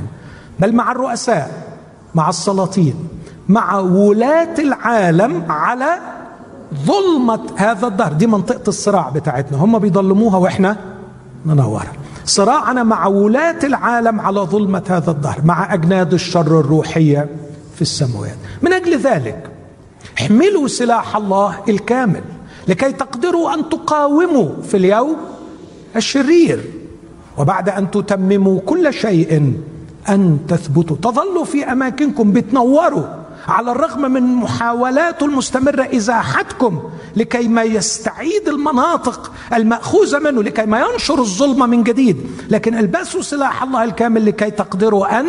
بل مع الرؤساء مع السلاطين مع ولاة العالم على ظلمة هذا الدهر. دي منطقة الصراع بتاعتنا. هم بيضلموها وإحنا ننورها صراعنا مع ولاة العالم على ظلمة هذا الدهر مع أجناد الشر الروحية في السماوات. من أجل ذلك احملوا سلاح الله الكامل لكي تقدروا أن تقاوموا في اليوم الشرير. وبعد أن تتمموا كل شيء أن تثبتوا. تظلوا في أماكنكم بتنوروا. على الرغم من محاولاته المستمرة إزاحتكم لكي ما يستعيد المناطق المأخوذة منه لكي ما ينشر الظلمه من جديد. لكن البسوا سلاح الله الكامل لكي تقدروا أن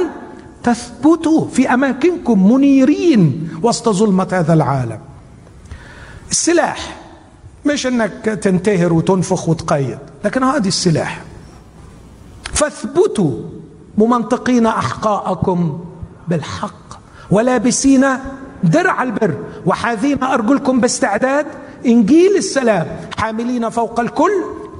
تثبتوا في أماكنكم منيرين وسط ظلمة هذا العالم. السلاح مش إنك تنتهر وتنفخ وتقيد لكن هذه السلاح. فاثبتوا ممنطقين أحقاءكم بالحق ولابسين درع البر. وحاذين أرجلكم باستعداد. إنجيل السلام حاملين فوق الكل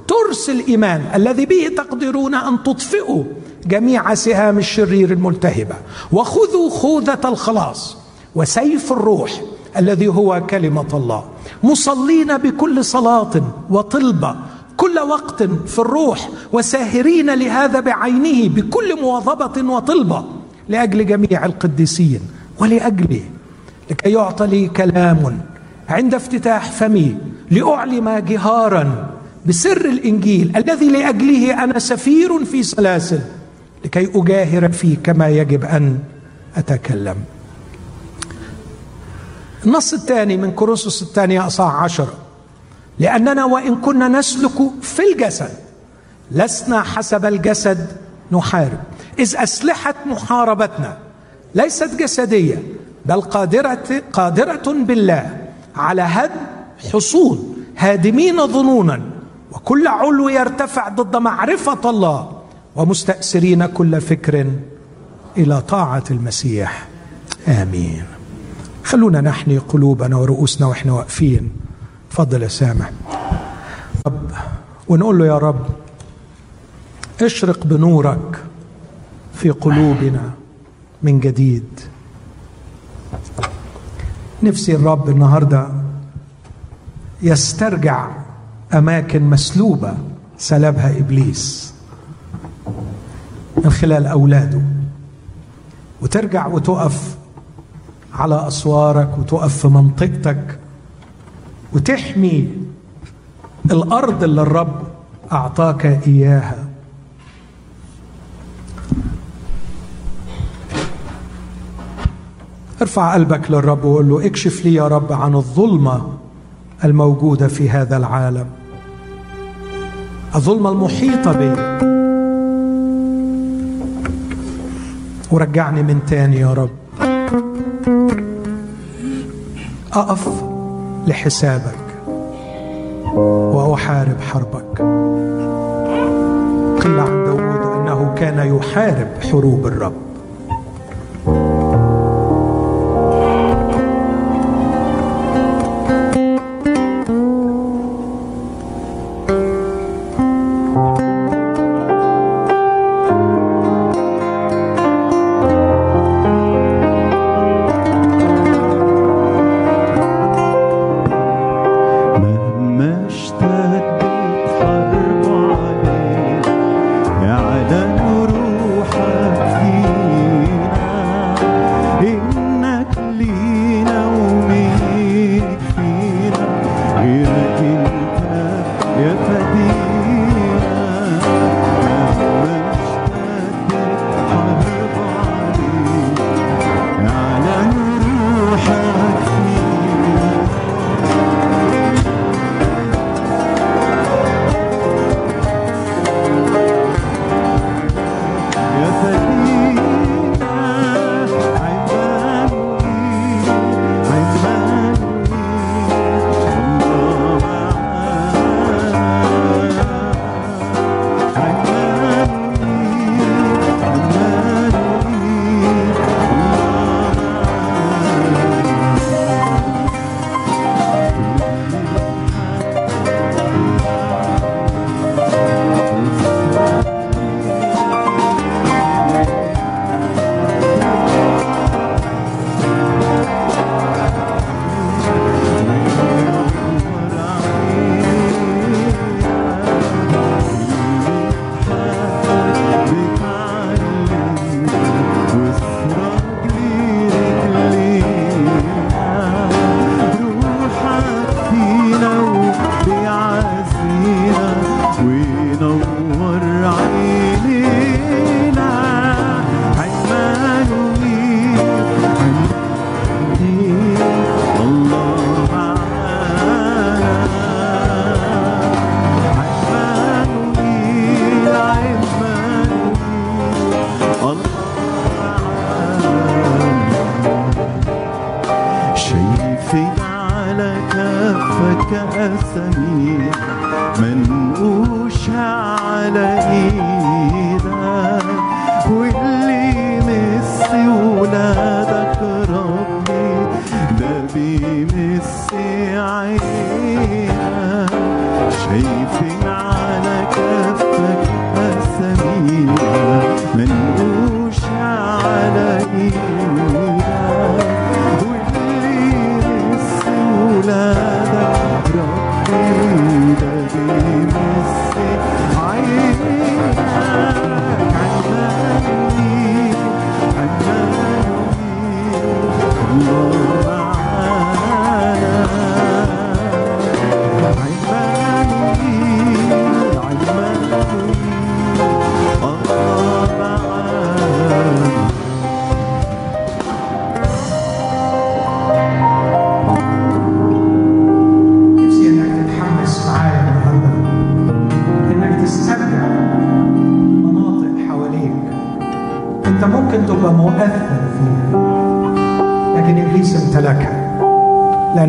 ترس الإيمان الذي به تقدرون أن تطفئوا. جميع سهام الشرير الملتهبة. وخذوا خوذة الخلاص وسيف الروح الذي هو كلمة الله. مصلين بكل صلاة وطلبة كل وقت في الروح وساهرين لهذا بعينه بكل مواظبة وطلبة لأجل جميع القديسين ولاجلي لكي يعطى لي كلام عند افتتاح فمي لأعلم جهارا بسر الإنجيل الذي لأجله أنا سفير في سلاسل لكي أجاهر فيه كما يجب أن أتكلم. النص الثاني من كورنثوس الثانية أصحاح عشرة لأننا وإن كنا نسلك في الجسد لسنا حسب الجسد نحارب. إذ أسلحة محاربتنا ليست جسدية بل قادرة قادرة بالله على هدم حصون هادمين ظنونا. وكل علو يرتفع ضد معرفة الله. ومستأسرين كل فكر إلى طاعة المسيح. آمين. خلونا نحني قلوبنا ورؤوسنا وإحنا واقفين. فضل يا سامح. رب ونقول له يا رب اشرق بنورك في قلوبنا من جديد. نفسي الرب النهارده يسترجع أماكن مسلوبة سلبها إبليس. من خلال أولاده. وترجع وتقف على أسوارك وتقف في منطقتك وتحمي الأرض اللي الرب أعطاك إياها. ارفع قلبك للرب وقول له اكشف لي يا رب عن الظلمة الموجودة في هذا العالم. الظلمة المحيطة بي. ورجعني من تاني يا رب. أقف لحسابك وأحارب حربك. قيل عن داود إنه كان يحارب حروب الرب.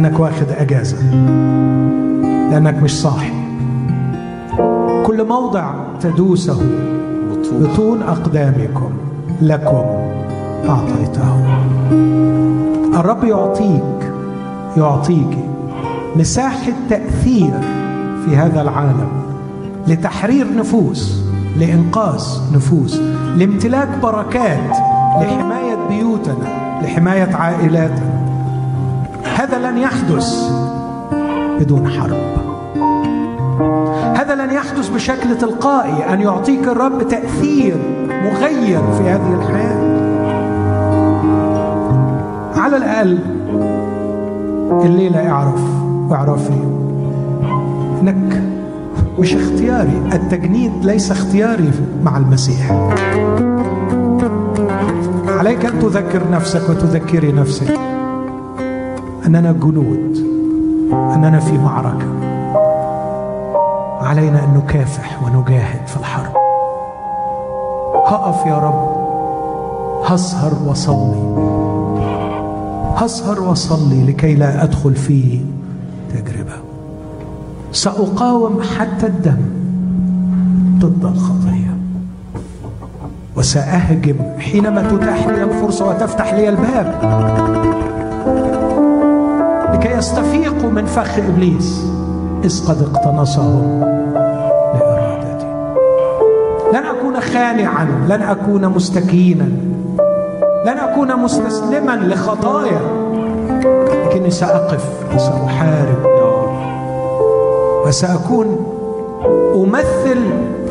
لأنك واخد أجازة. لأنك مش صاحي. كل موضع تدوسه بطون أقدامكم لكم. أعطيته. الرب يعطيك يعطيك مساحه تاثير في هذا العالم لتحرير نفوس لإنقاذ نفوس لامتلاك بركات لحماية بيوتنا لحماية عائلاتنا. هذا لن يحدث بدون حرب. هذا لن يحدث بشكل تلقائي أن يعطيك الرب تأثير مغير في هذه الحياة. على الأقل الليلة اعرف واعرفي إنك مش اختياري. التجنيد ليس اختياري مع المسيح. عليك أن تذكر نفسك وتذكري نفسك. أننا جنود. أننا في معركة. علينا أن نكافح ونجاهد في الحرب. هقف يا رب. هسهر وصلي. هسهر وصلي لكي لا أدخل في تجربة. سأقاوم حتى الدم ضد الخطية. وسأهجم حينما تتاح لي الفرصة وتفتح لي الباب. يستفيقوا من فخ إبليس إذ قد اقتنصهم لارادتي لن أكون خانعا لن أكون مستكينا لن أكون مستسلما لخطايا لكني سأقف وسأحارب وسأكون أمثل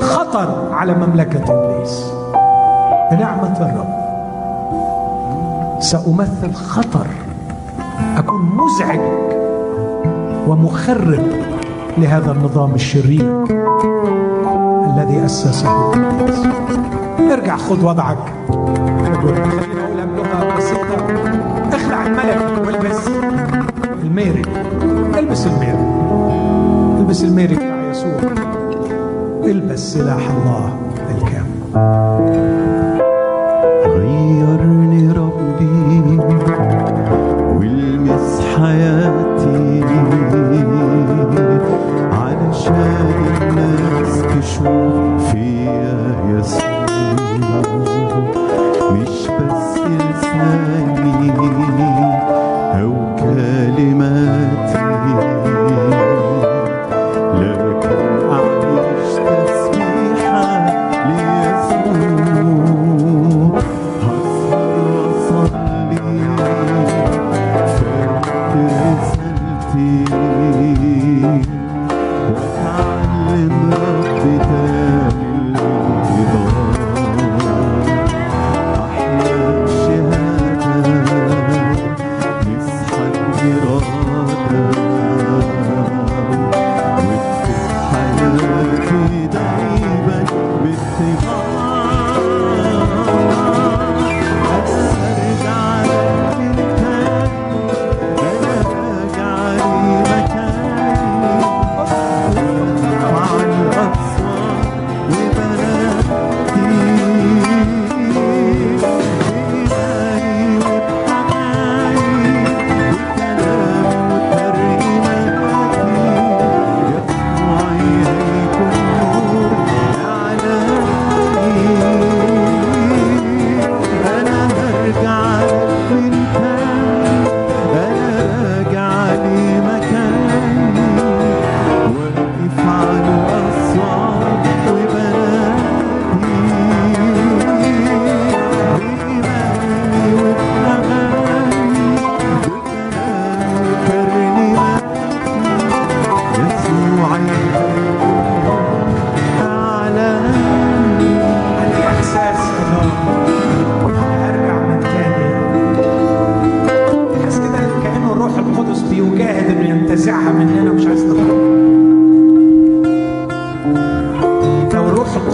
خطر على مملكة إبليس. بنعمة الرب سأمثل خطر اكون مزعج ومخرب لهذا النظام الشرير الذي ابليس ارجع خذ وضعك. خلينا اقولها بلغة بسيطة. اخلع الملك والبس. الميري. البس الميري. البس الميري بتاع يسوع. البس سلاح الله.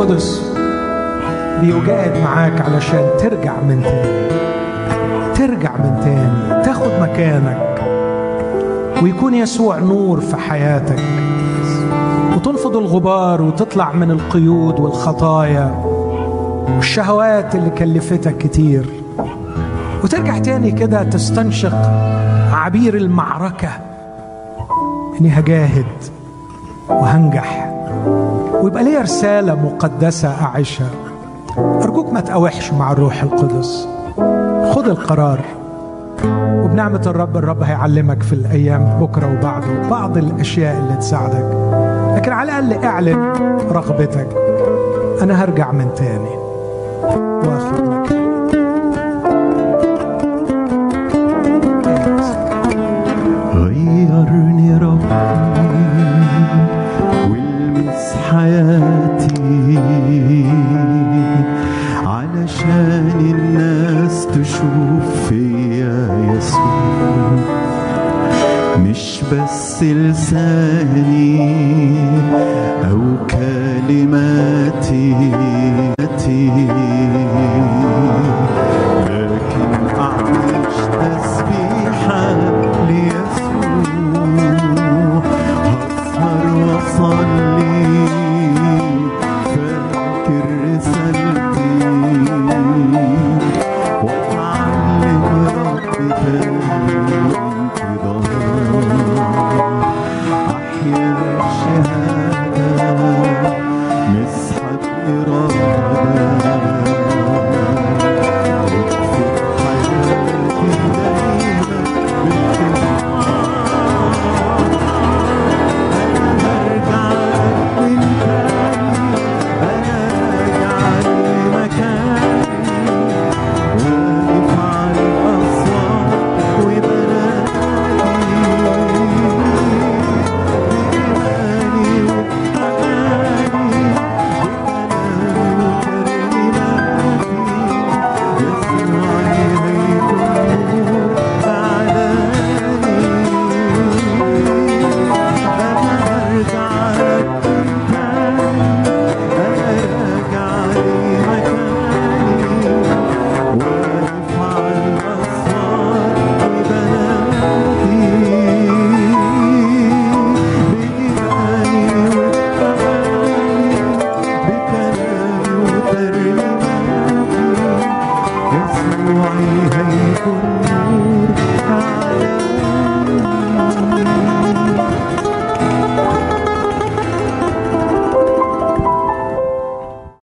القدس بيجاهد معاك علشان ترجع من تاني. ترجع من تاني تاخد مكانك ويكون يسوع نور في حياتك. وتنفض الغبار وتطلع من القيود والخطايا والشهوات اللي كلفتك كتير. وترجع تاني كده تستنشق عبير المعركة. إني هجاهد وهنجح. ويبقى ليا رسالة مقدسة أعيشها. أرجوك ما تقاوحش مع الروح القدس. خد القرار. وبنعمة الرب الرب هيعلمك في الأيام بكرة وبعده بعض الأشياء اللي تساعدك. لكن على الأقل اعلن رغبتك. أنا هرجع من تاني. وآخد مكاني بس